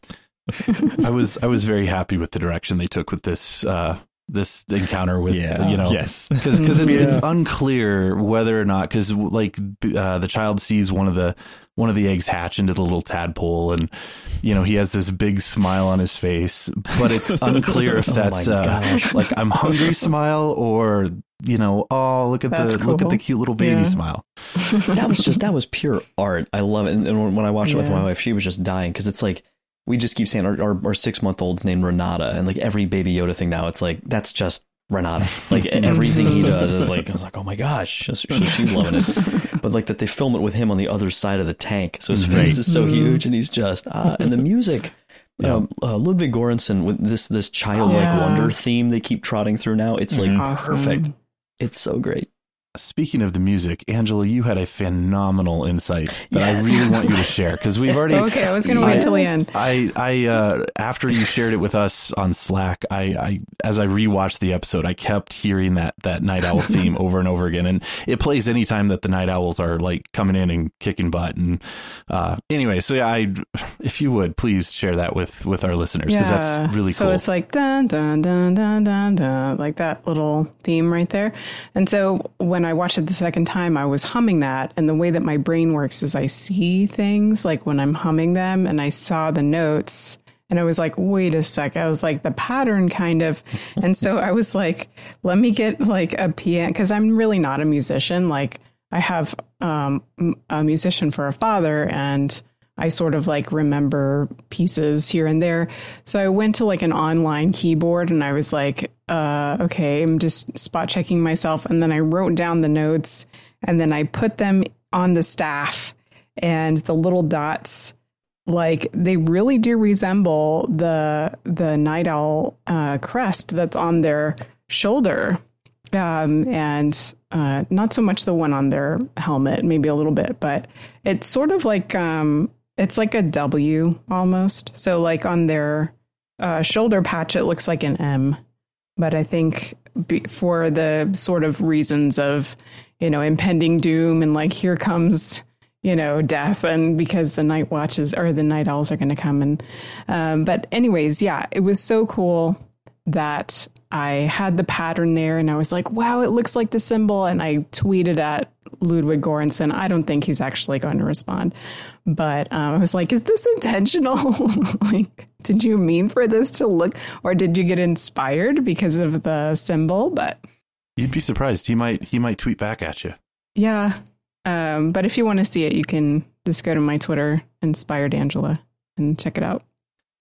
I was I was very happy with the direction they took with this uh this encounter with Yeah. you know yes. because because it's, it's unclear whether or not because like uh, the child sees one of the one of the eggs hatch into the little tadpole and you know he has this big smile on his face but it's unclear if Oh that's my uh, like I'm hungry smile or you know oh look at That's the look at the cute little baby Yeah. smile that was just that was pure art. I love it. And, and when I watched it with my wife, she was just dying because it's like we just keep saying our, our, our six month old's named Renata, and like every Baby Yoda thing now, it's like that's just Renata. Like everything he does is like I was like, oh my gosh, so, so she's loving it. But like that they film it with him on the other side of the tank, so his face is so huge, and he's just ah, and the music. Um, uh, Ludwig Göransson with this this childlike Yeah. wonder theme they keep trotting through now. It's like Awesome. perfect. It's so great. Speaking of the music, Angela, you had a phenomenal insight that Yes. I really want you to share because we've already. Okay, I was going to wait till the end. I, I, uh, after you shared it with us on Slack, I, I, as I rewatched the episode, I kept hearing that that night owl theme over and over again, and it plays anytime that the night owls are like coming in and kicking butt. And uh, anyway, so yeah, I, if you would please share that with with our listeners because that's really so cool. it's like dun dun dun dun dun dun, like that little theme right there. And so when I watched it the second time, I was humming that, and the way that my brain works is I see things like when I'm humming them, and I saw the notes. And I was like, wait a sec. I was like, the pattern kind of. And so I was like, let me get like a piano, because I'm really not a musician. Like, I have um, a musician for a father, and I sort of like remember pieces here and there. So I went to like an online keyboard and I was like, uh, okay, I'm just spot checking myself. And then I wrote down the notes and then I put them on the staff and the little dots like they really do resemble the the night owl uh, crest that's on their shoulder um, and uh, not so much the one on their helmet, maybe a little bit, but it's sort of like um, it's like a W almost. So like on their uh, shoulder patch, it looks like an M, but I think be, for the sort of reasons of you know impending doom and like here comes you know death and because the night watches or the night owls are going to come and um, but anyways yeah it was so cool that I had the pattern there and I was like, wow, it looks like the symbol. And I tweeted at Ludwig Göransson. I don't think he's actually going to respond. But um, I was like, is this intentional? like, did you mean for this to look, or did you get inspired because of the symbol? But You'd be surprised. He might he might tweet back at you. yeah. Um, but if you want to see it, you can just go to my Twitter, Inspired Angela, and check it out.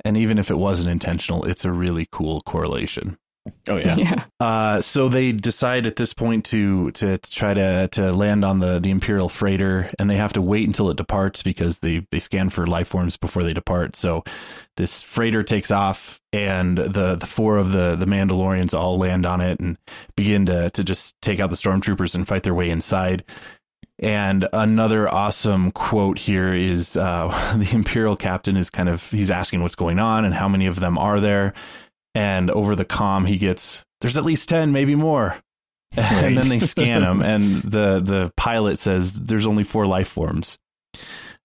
And even if it wasn't intentional, it's a really cool correlation. Oh yeah. Yeah. Uh, so they decide at this point to to try to to land on the the Imperial freighter, and they have to wait until it departs because they they scan for life forms before they depart. So this freighter takes off, and the the four of the the Mandalorians all land on it and begin to to just take out the stormtroopers and fight their way inside. And another awesome quote here is uh, the Imperial captain is kind of he's asking what's going on and how many of them are there. And over the comm, he gets there's at least ten, maybe more. And then they scan him and the the pilot says there's only four life forms,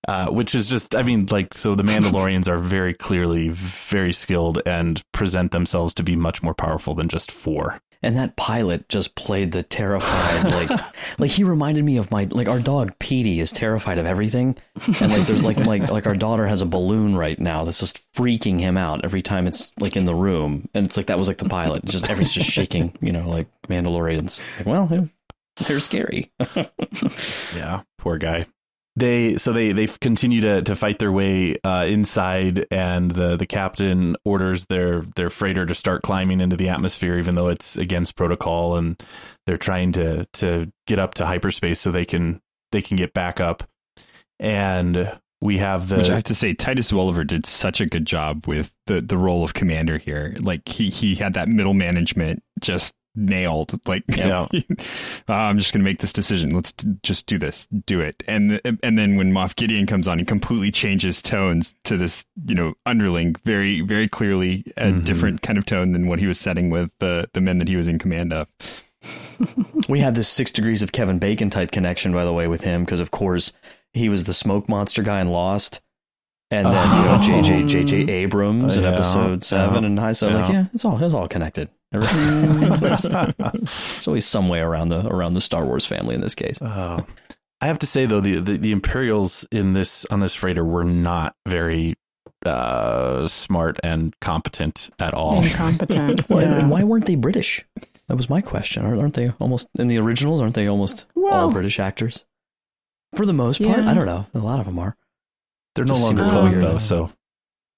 uh, which is just I mean like so the Mandalorians are very clearly very skilled and present themselves to be much more powerful than just four. And that pilot just played the terrified, like, like he reminded me of my, like our dog Petey is terrified of everything, and like there's like like like our daughter has a balloon right now that's just freaking him out every time it's like in the room, and it's like that was like the pilot, just everything's just shaking, you know, like Mandalorians. Like, well, they're scary. yeah, poor guy. They so they they continue to to fight their way uh, inside, and the the captain orders their their freighter to start climbing into the atmosphere, even though it's against protocol, and they're trying to to get up to hyperspace so they can they can get back up. And we have the Which I have to say, Titus Welliver did such a good job with the the role of commander here. Like he he had that middle management just nailed. Like, Yeah. uh, I'm just going to make this decision. Let's t- just do this, do it. And and then when Moff Gideon comes on, he completely changes tones to this, you know, underling, very very clearly a Mm-hmm. different kind of tone than what he was setting with the the men that he was in command of. We had this six degrees of Kevin Bacon type connection, by the way, with him because, of course, he was the smoke monster guy in Lost, and then you know JJ JJ Abrams in Yeah, episode seven, yeah, and high. So I'm like, yeah. yeah, it's all it's all connected. There's there's always some way around the around the Star Wars family in this case. Oh. I have to say though the, the the Imperials in this on this freighter were not very uh smart and competent at all. Incompetent. Well, yeah. and why weren't they British? That was my question. Aren't aren't they almost in the originals? Aren't they almost all British actors? For the most part, Yeah. I don't know. A lot of them are. They're no Just seem longer to close figure it though, so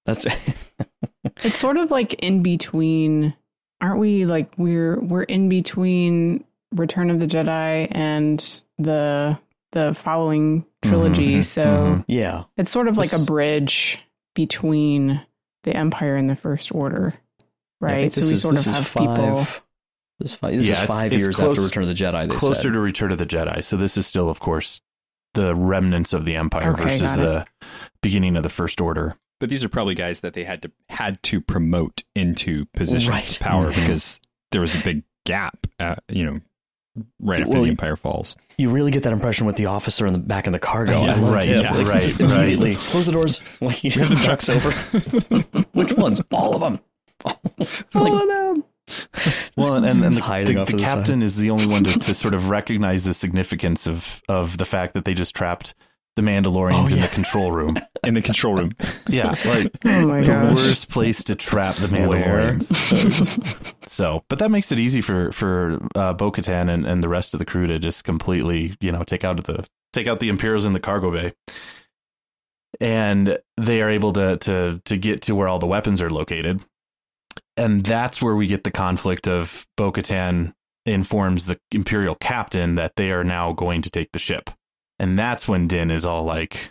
That's It's sort of like in between, aren't we? Like we're we're in between Return of the Jedi and the the following trilogy. Mhm, so mhm. yeah. it's sort of like This- a bridge between the Empire and the First Order, I think right? So we is- sort of have five, people. This, is five, this Yeah, is five it's years close- after Return of the Jedi. They closer said. to Return of the Jedi. So this is still of course the remnants of the Empire Okay, versus the beginning of the First Order. But these are probably guys that they had to had to promote into positions Right. of power because there was a big gap, uh, you know, right after Well, the you- Empire falls. You really get that impression with the officer in the back in the cargo. I Yeah, loved right, him. yeah, Like, right, just right. immediately close the doors. Like he just ducks over. Which ones? All of them. It's like, All of them. Well, and, and, and Just the, the, the to the side. captain is the only one to, to sort of recognize the significance of of the fact that they just trapped the Mandalorians Oh, in the control room. In the control room. Yeah, like Oh my the gosh. worst place to trap the Mandalorians. so, but that makes it easy for for uh, Bo-Katan and, and the rest of the crew to just completely, you know, take out the take out the Imperials in the cargo bay, and they are able to to to get to where all the weapons are located, and that's where we get the conflict of Bo-Katan informs the Imperial captain that they are now going to take the ship, and that's when Din is all like.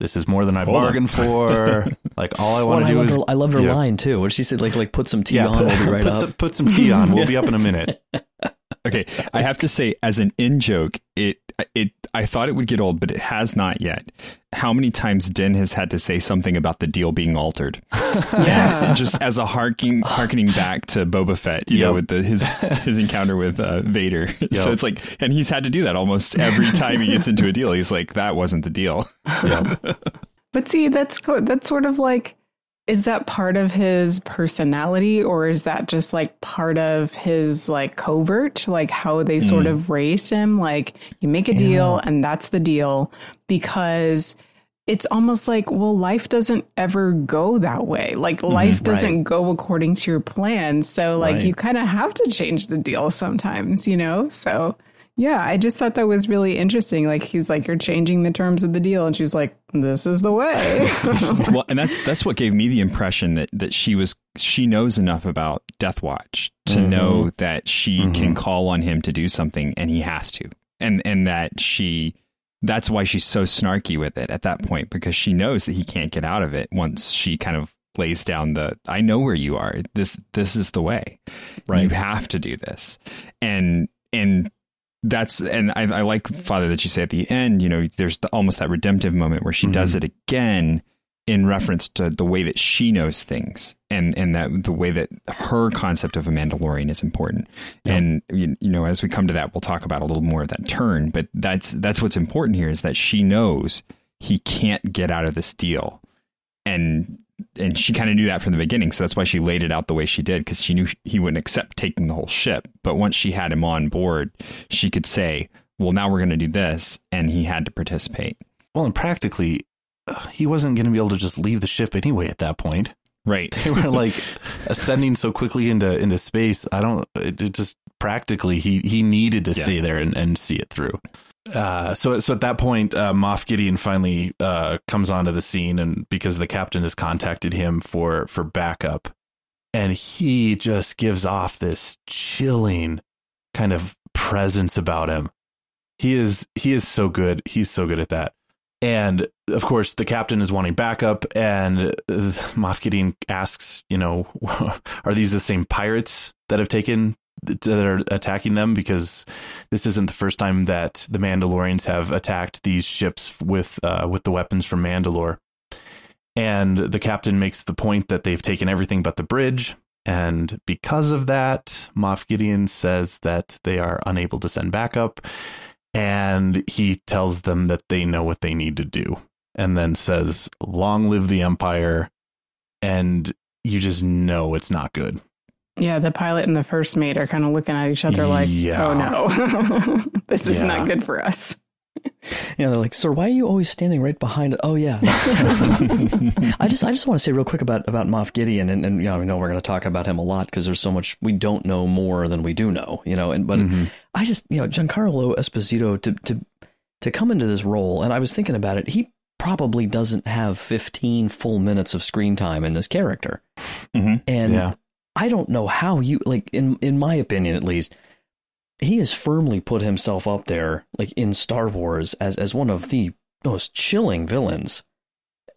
This is more than I Hold on. bargained for. like all I want Well, to I do loved is her, I loved her yeah. line too. What she said, Like, like put some tea yeah, on. put, we'll be right put up. Some, put some tea on. We'll be up in a minute. Okay, I have to say, as an in joke, it it I thought it would get old, but it has not yet. How many times Din has had to say something about the deal being altered? Yeah. just as a harking harkening back to Boba Fett, you know, with the, his his encounter with uh, Vader. So it's like, and he's had to do that almost every time he gets into a deal. He's like, that wasn't the deal. But see, that's that's sort of like, is that part of his personality, or is that just like part of his like covert, like how they sort Mm. of raised him? Like you make a deal, and that's the deal, because it's almost like, well, life doesn't ever go that way. Like life doesn't go according to your plan. So like Right. you kind of have to change the deal sometimes, you know. So. Yeah, I just thought that was really interesting. Like he's like, "You're changing the terms of the deal," and she's like, "This is the way." well, and that's that's what gave me the impression that that she was she knows enough about Death Watch to Mhm. know that she Mhm. can call on him to do something, and he has to, and and that she that's why she's so snarky with it at that point because she knows that he can't get out of it once she kind of lays down the I know where you are. This this is the way. Right. You have to do this. And and that's and I, I like Father that you say at the end. You know, there's the, almost that redemptive moment where she mm-hmm. does it again in reference to the way that she knows things and and that the way that her concept of a Mandalorian is important. And you, you know, as we come to that, we'll talk about a little more of that turn. But that's that's what's important here is that she knows he can't get out of this deal, and and she kind of knew that from the beginning. So that's why she laid it out the way she did because she knew he wouldn't accept taking the whole ship. But once she had him on board, she could say, "Well, now we're going to do this," and he had to participate. Well, and practically, uh, he wasn't going to be able to just leave the ship anyway at that point. Right. They were like ascending so quickly into into space. I don't. It, it just practically he he needed to Yeah. stay there and, and see it through. Uh, so so at that point, uh, Moff Gideon finally uh, comes onto the scene, and because the captain has contacted him for for backup, and he just gives off this chilling kind of presence about him. He is he is so good. He's so good at that. And of course, the captain is wanting backup, and uh, Moff Gideon asks, you know, are these the same pirates that have taken that are attacking them because this isn't the first time that the Mandalorians have attacked these ships with uh, with the weapons from Mandalore. And the captain makes the point that they've taken everything but the bridge, and because of that, Moff Gideon says that they are unable to send backup, and he tells them that they know what they need to do, and then says, "Long live the Empire." And you just know it's not good. Yeah, the pilot and the first mate are kind of looking at each other like, Yeah. "Oh no, this is Yeah. not good for us." Yeah, they're like, "Sir, why are you always standing right behind?" Oh yeah. I just I just want to say real quick about about Moff Gideon, and, and you know, I know we're going to talk about him a lot because there's so much we don't know more than we do know, you know. And but mm-hmm. I just you know Giancarlo Esposito to to to come into this role, and I was thinking about it, he probably doesn't have 15 full minutes of screen time in this character, mm-hmm. and Yeah. I don't know how you like in in my opinion at least he has firmly put himself up there like in Star Wars as as one of the most chilling villains.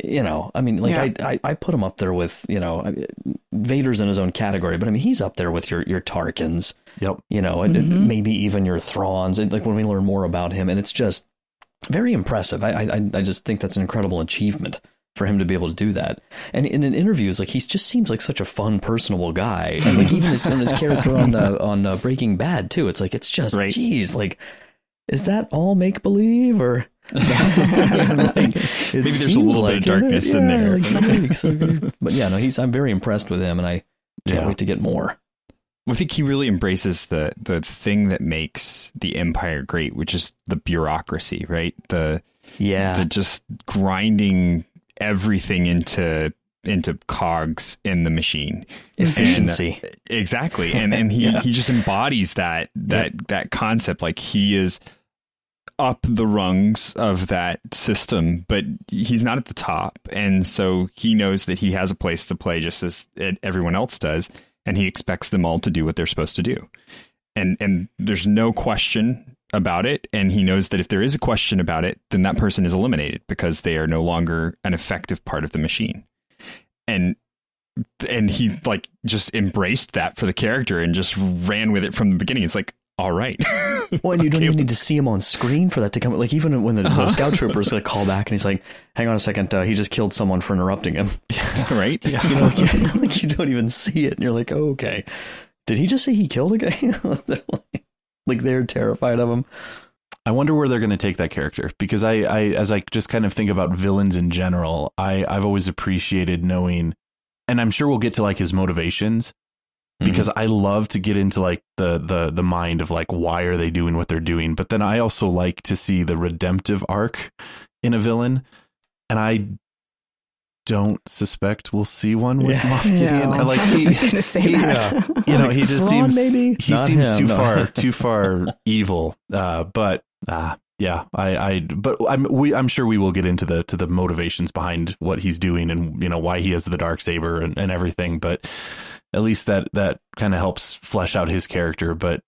You know, I mean, like Yeah. I, I I put him up there with you know I- Vader's in his own category, but I mean he's up there with your your Tarkins. Yep. You know, and, and mm-hmm. maybe even your Thrawns. And like when we learn more about him, and it's just very impressive. I I I just think that's an incredible achievement for him to be able to do that. And in an interview, interviews, like he just seems like such a fun, personable guy, and like even his, his character on uh, on uh, Breaking Bad too. It's like it's just, Right. geez, like is that all make believe or? like, Maybe there's a little bit of darkness it. in there. like, okay. but yeah, no, he's. I'm very impressed with him, and I can't Yeah. wait to get more. I think he really embraces the the thing that makes the empire great, which is the bureaucracy, right? The Yeah, the just grinding everything into into cogs in the machine. efficiency. And, exactly. And and he Yeah. he just embodies that that that concept like he is up the rungs of that system, but he's not at the top. And so he knows that he has a place to play just as everyone else does, and he expects them all to do what they're supposed to do. And and there's no question about it, and he knows that if there is a question about it, then that person is eliminated because they are no longer an effective part of the machine. And and he like just embraced that for the character and just ran with it from the beginning. It's like, all right. Well, and you don't Okay, even need to see him on screen for that to come. Like even when the, Uh-huh. the scout troopers like call back and he's like, "Hang on a second, uh, he just killed someone for interrupting him." right? You know, like, you- like you don't even see it, and you're like, oh, "Okay, did he just say he killed a guy?" Like, like they're terrified of him. I wonder where they're going to take that character because I, I, as I just kind of think about villains in general, I, I've always appreciated knowing, and I'm sure we'll get to like his motivations mm-hmm. because I love to get into like the, the, the mind of like, why are they doing what they're doing? But then I also like to see the redemptive arc in a villain. And I don't suspect we'll see one with Yeah. Moff Gideon. No, I like I was he- just gonna say he- that. you know, Like he just Thrawn, seems maybe? he Not seems him, too no. far too far evil. Uh, but uh, yeah, I, I but I'm we I'm sure we will get into the to the motivations behind what he's doing and you know why he has the dark saber and, and everything. But at least that that kind of helps flesh out his character. But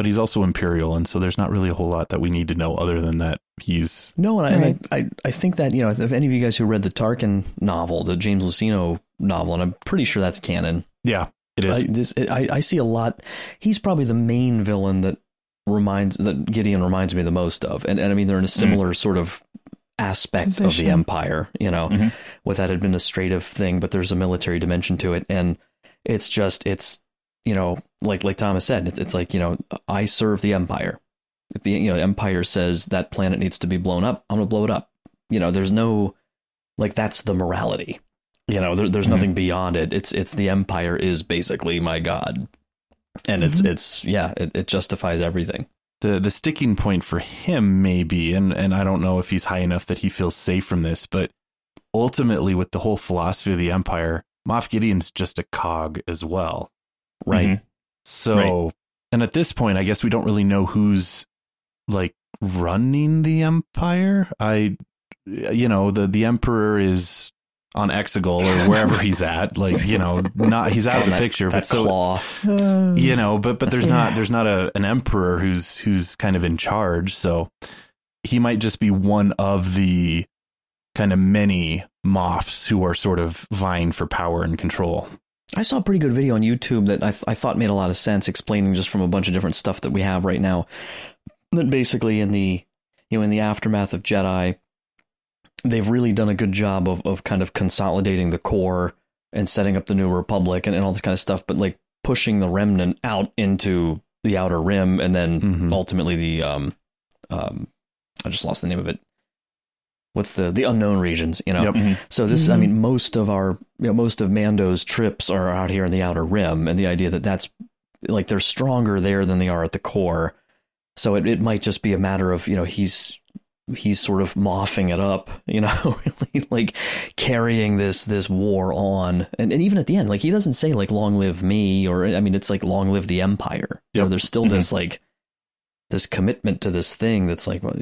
but he's also imperial, and so there's not really a whole lot that we need to know other than that he's No, and, I, and I, I, I think that you know, if any of you guys who read the Tarkin novel, the James Luceno novel, and I'm pretty sure that's canon. yeah it is I, this, I, I see a lot. He's probably the main villain that reminds that Gideon reminds me the most of, and and I mean they're in a similar sort of aspect of the Empire, you know, Mhm. with that administrative thing, but there's a military dimension to it, and it's just it's you know like like Thomas said, it's, it's like you know I serve the Empire. If the you know Empire says that planet needs to be blown up, I'm gonna blow it up. You know, there's no like that's the morality. You know, there, there's Mhm. nothing beyond it. It's it's the Empire is basically my god, and it's it's yeah, it, it justifies everything. the the sticking point for him may be, and and I don't know if he's high enough that he feels safe from this, but ultimately with the whole philosophy of the empire, Moff Gideon's just a cog as well. Right. Mhm. So, Right. and at this point, I guess we don't really know who's like running the empire. I, you know, the the emperor is on Exegol or wherever he's at. Like, you know, not he's out of the That- picture, that but so claw. You know but but there's not there's not a an emperor who's who's kind of in charge so he might just be one of the kind of many Moffs who are sort of vying for power and control I saw a pretty good video on YouTube that I, th- I thought made a lot of sense, explaining just from a bunch of different stuff that we have right now. That basically in the you know in the aftermath of Jedi, they've really done a good job of of kind of consolidating the core and setting up the new Republic and, and all this kind of stuff, but like pushing the remnant out into the outer rim and then Mhm. ultimately the um um I just lost the name of it. What's the the unknown regions, you know? Yep. Mhm. So this, I Mhm. mean, most of our, you know, most of Mando's trips are out here in the outer rim, and the idea that that's like they're stronger there than they are at the core. So it, it might just be a matter of you know he's he's sort of moffing it up, you know, really like carrying this this war on, and and even at the end, like he doesn't say like "Long live me" or I mean, it's like "Long live the Empire." You know, there's still this like this commitment to this thing that's like well,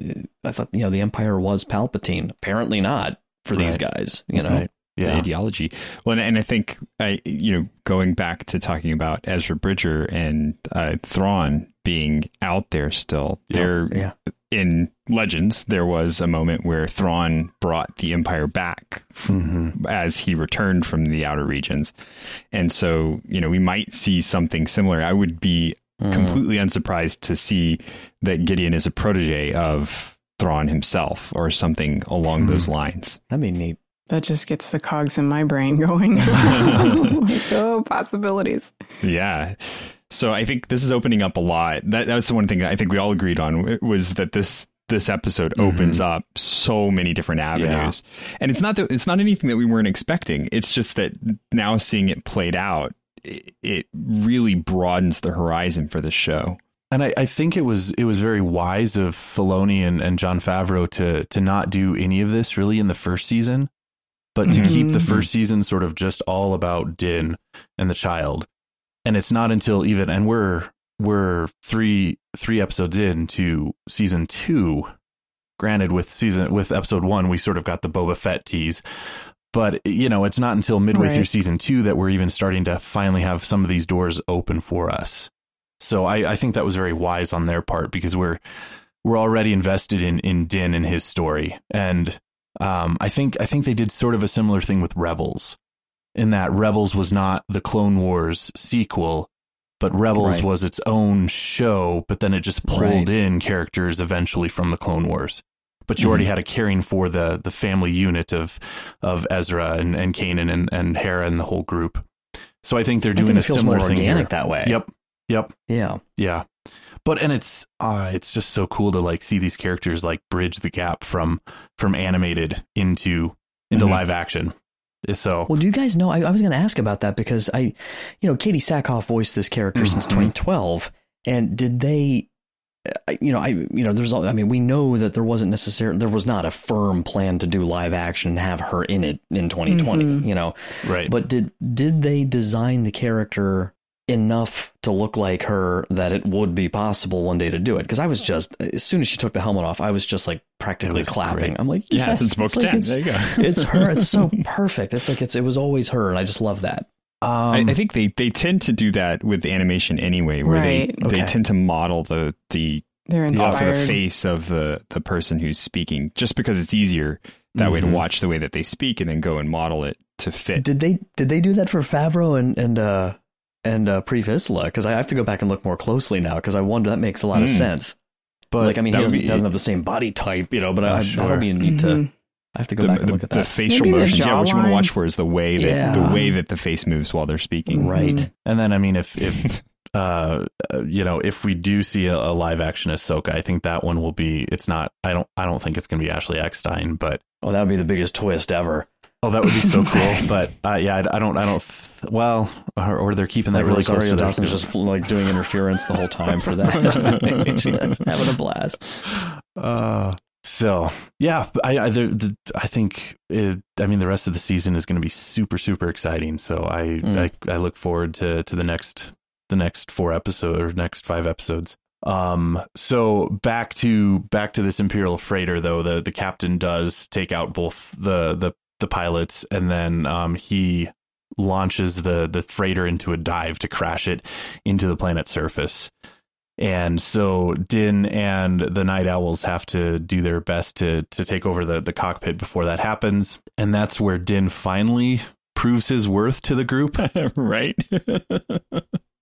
I thought you know the Empire was Palpatine. Apparently not for these guys, you know. Right. the ideology. Well, and, I think I, you know, going back to talking about Ezra Bridger and uh, Thrawn being out there still, Yeah, there yeah. in Legends there was a moment where Thrawn brought the Empire back Mhm. as he returned from the outer regions, and so you know we might see something similar. I would be Mhm. completely unsurprised to see that Gideon is a protege of Thrawn himself or something along Hmm. those lines. That'd be neat. That just gets the cogs in my brain going. like, oh, possibilities. Yeah. So I think this is opening up a lot. That that's the one thing I think we all agreed on was that this this episode opens up so many different avenues. And it's not that it's not anything that we weren't expecting. It's just that now seeing it played out, it, it really broadens the horizon for the show. And I, I think it was it was very wise of Filoni and, and Jon Favreau to to not do any of this really in the first season, but to Mhm. keep the first season sort of just all about Din and the child. And it's not until even and we're we're three three episodes into season two. Granted, with season with episode one, we sort of got the Boba Fett tease, but you know, it's not until midway Right. through season two that we're even starting to finally have some of these doors open for us. So I, I think that was very wise on their part because we're we're already invested in in Din and his story, and um, I think I think they did sort of a similar thing with Rebels, in that Rebels was not the Clone Wars sequel, but Rebels Right. was its own show, but then it just pulled Right. in characters eventually from the Clone Wars. But you already Mm-hmm. had a caring for the the family unit of of Ezra and and Kanan and and Hera and the whole group. So I think they're doing think a similar more thing organic here. that way. Yep. Yep. Yeah. Yeah. But and it's uh it's just so cool to like see these characters like bridge the gap from from animated into into Mhm. live action. So Well, do you guys know? I, I was going to ask about that because I, you know, Katee Sackhoff voiced this character since Mhm. 2012, and did they? I- You know, I you know, there's all. I mean, we know that there wasn't necessarily there was not a firm plan to do live action and have her in it in 2020. Mhm. You know, right. but did did they design the character enough to look like her that it would be possible one day to do it? Because I was just as soon as she took the helmet off, I was just like practically clapping. great. I'm like, Yeah, yes, it's Smoke like it's- There you go. it's her. It's so perfect. It's like it's it was always her, and I just love that. Um I, I think they, they tend to do that with animation anyway, where Right. they, they Okay. tend to model the the They're off of inspired. the face of the the person who's speaking, just because it's easier that way to Mhm. watch the way that they speak and then go and model it to fit. Did they did they do that for Favreau and and uh and uh, Pre Because I have to go back and look more closely now because I wonder that makes a lot of Hmm. sense. but like I mean, he doesn't, be- doesn't have the same body type, you know. But I, sure. that'll be neat to. I have to go the, back and the- look at that. the facial Maybe the motions. Yeah, what you want to watch for is the way that Yeah. the way that the face moves while they're speaking. right. and then I mean if if uh uh, you know if we do see a, a live action Ahsoka, I think that one will be it's not I don't I don't think it's going to be Ashley Eckstein, but Oh, that would be the biggest twist ever. oh that would be so cool, but uh, yeah, I, I don't I don't th- well or, or they're keeping that Like really close Rosario to Dawson's just like doing interference the whole time for that. just having a blast. Uh, so yeah, I I, the, I think it, I mean the rest of the season is going to be super super exciting. So I, Mm. I I look forward to to the next the next four episodes or next five episodes. Um, so back to back to this Imperial freighter though the the captain does take out both the the the pilots and then um he launches the the freighter into a dive to crash it into the planet's surface. And so Din and the Night Owls have to do their best to to take over the, the cockpit before that happens. And that's where Din finally proves his worth to the group. right.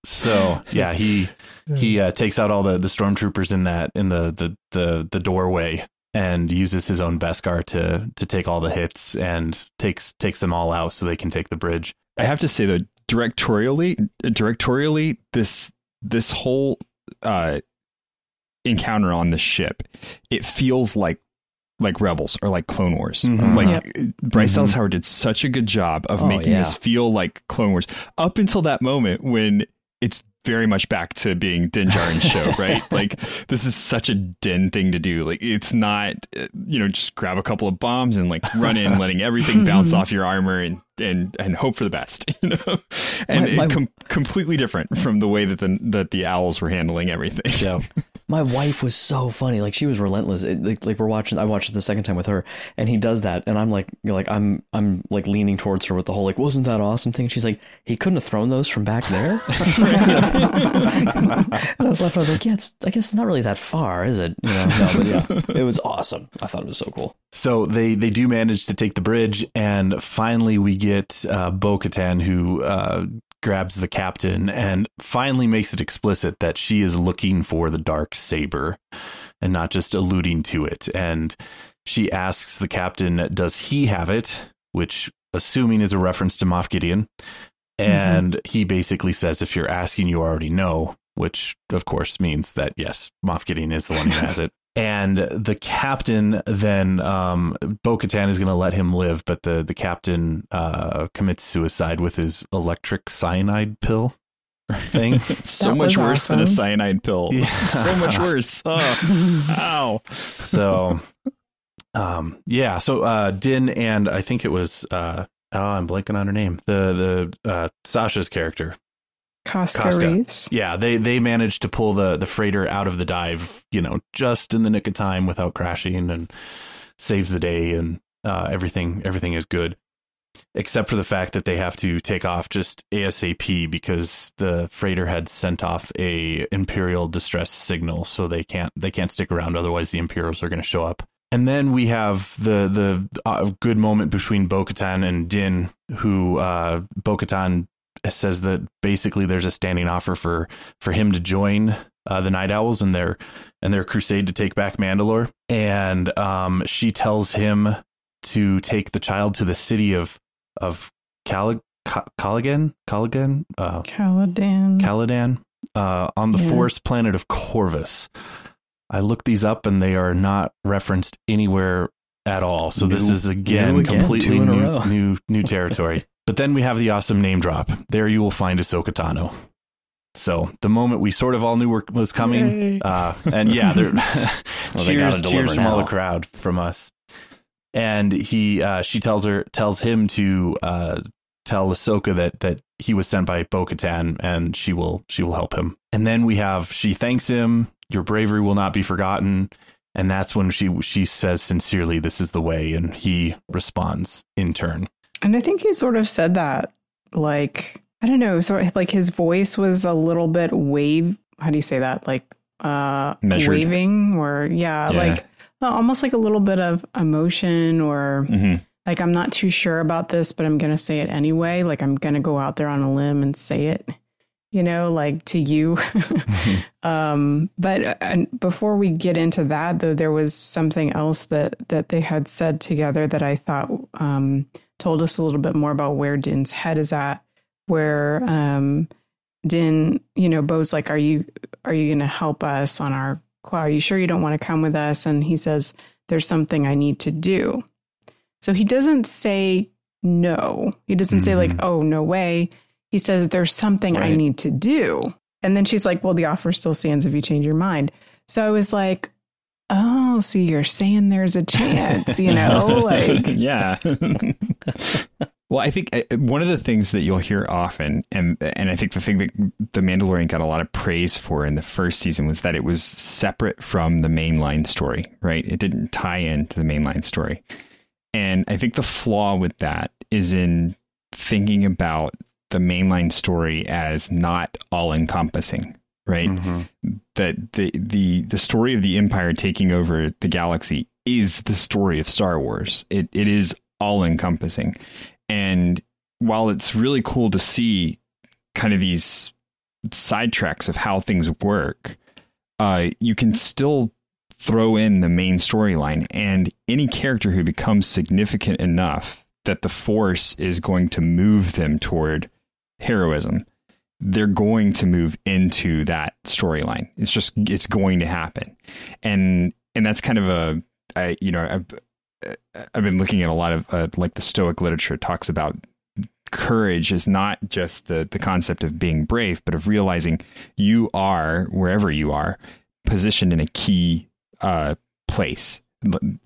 so yeah, he he uh, takes out all the the stormtroopers in that in the the the the doorway and uses his own Beskar to to take all the hits and takes takes them all out so they can take the bridge. I have to say though, directorially, directorially, this this whole uh, encounter on the ship, it feels like like Rebels or like Clone Wars. Mhm. Like Yep. Bryce. Dallas Howard did such a good job of Oh, making yeah. this feel like Clone Wars up until that moment when it's very much back to being Din Djarin's show, right? Like this is such a Din thing to do. Like it's not, uh, you know, just grab a couple of bombs and like run in, letting everything bounce off your armor and and and hope for the best, you know. And My- my- com- completely different from the way that the that the owls were handling everything. Yeah. My wife was so funny. Like she was relentless. It, like, like we're watching. I watched it the second time with her, and he does that, and I'm like, like I'm, I'm like leaning towards her with the whole like, wasn't that awesome thing? She's like, he couldn't have thrown those from back there. and I was left. I was like, yeah, it's. I guess it's not really that far, is it? You know, no, but yeah, it was awesome. I thought it was so cool. So they they do manage to take the bridge, and finally we get uh, Bo Katan who uh, grabs the captain and finally makes it explicit that she is looking for the dark saber, and not just alluding to it. And she asks the captain, "Does he have it?" Which, assuming, is a reference to Moff Gideon. Mm-hmm. And he basically says, "If you're asking, you already know." Which, of course, means that yes, Moff Gideon is the one who has it. And the captain then, um, Bo Katan is going to let him live, but the, the captain uh, commits suicide with his electric cyanide pill thing. so much was worse than a cyanide pill. Yeah. so much worse. Oh, ow. so, um, yeah. So uh, Din and I think it was, uh, oh, I'm blanking on her name. The the uh, Sasha's character, Koska, Koska. Reeves. Yeah, they they managed to pull the the freighter out of the dive, you know, just in the nick of time without crashing and saves the day and uh, everything everything is good. Except for the fact that they have to take off just ASAP because the freighter had sent off a imperial distress signal, so they can't they can't stick around. Otherwise, the Imperials are going to show up. And then we have the the uh, good moment between Bo-Katan and Din, who uh, Bo-Katan says that basically there's a standing offer for for him to join uh, the Night Owls and their in their crusade to take back Mandalore, and um, she tells him to take the child to the city of of Cali- Ca- Caligan Caligan uh, Calodan. Calodan uh, on the Yeah. forest planet of Corvus. I looked these up and they are not referenced anywhere at all. So this is again, new again, completely two new, new new territory. But then we have the awesome name drop. There you will find Ahsoka Tano. So the moment we sort of all knew were, was coming, uh, and yeah, there, Well, they cheers, gotta cheers from all the crowd from us. And he, uh, she tells her, tells him to uh, tell Ahsoka that that he was sent by Bo-Katan, and she will she will help him. And then we have she thanks him. Your bravery will not be forgotten. And that's when she she says sincerely, "This is the way," and he responds in turn. And I think he sort of said that, like, I don't know, sort of like his voice was a little bit wave. How do you say that? Like, uh, Measured. waving or, yeah, Yeah. like uh, almost like a little bit of emotion or Mhm. like, I'm not too sure about this, but I'm going to say it anyway. Like, I'm going to go out there on a limb and say it, you know, like to you. um, but uh, before we get into that, though, there was something else that, that they had said together that I thought, um, told us a little bit more about where Din's head is at. Where um, Din, you know, Bo's like, "Are you are you going to help us on our? Are you sure you don't want to come with us?" And he says, "There's something I need to do." So he doesn't say no. He doesn't say like, "Oh, no way." He says that there's something I need to do. And then she's like, "Well, the offer still stands if you change your mind." So I was like, "Oh, so you're saying there's a chance, you know?" like yeah. well, I think uh, one of the things that you'll hear often, and and I think the thing that the Mandalorian got a lot of praise for in the first season was that it was separate from the mainline story, right? It didn't tie into the mainline story, and I think the flaw with that is in thinking about the mainline story as not all encompassing, right? that the the the story of the empire taking over the galaxy is the story of Star Wars. It it is all encompassing. And while it's really cool to see kind of these sidetracks of how things work, uh, you can still throw in the main storyline and any character who becomes significant enough that the force is going to move them toward heroism they're going to move into that storyline. It's just it's going to happen. And and that's kind of a I, you know I've I've been looking at a lot of uh, like the Stoic literature talks about courage is not just the the concept of being brave, but of realizing you are wherever you are positioned in a key uh, place.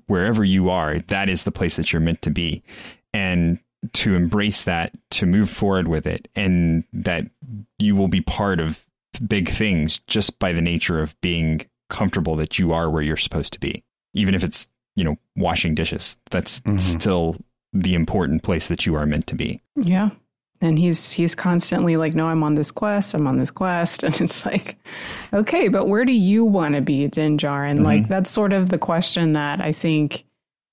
Wherever you are, that is the place that you're meant to be, and to embrace that, to move forward with it, and that you will be part of big things just by the nature of being comfortable that you are where you're supposed to be, even if it's you know washing dishes. That's mm-hmm. still the important place that you are meant to be. Yeah. And he's he's constantly like, No, I'm on this quest, I'm on this quest. And it's like, okay, but where do you want to be, Din Djarin? Mm-hmm. Like that's sort of the question that I think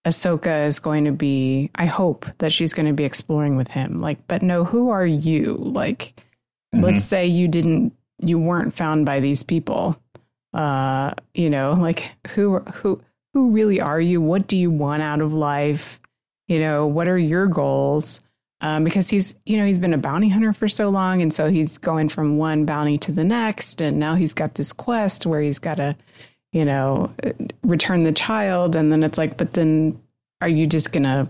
Ahsoka is going to be I hope that she's going to be exploring with him. Like, but no, who are you? Like, mm-hmm. let's say you didn't you weren't found by these people. Uh, you know, like who who who really are you? What do you want out of life? you know, what are your goals? Um, because he's, you know, he's been a bounty hunter for so long. And so he's going from one bounty to the next. And now he's got this quest where he's got to, you know, return the child. And then it's like, but then are you just going to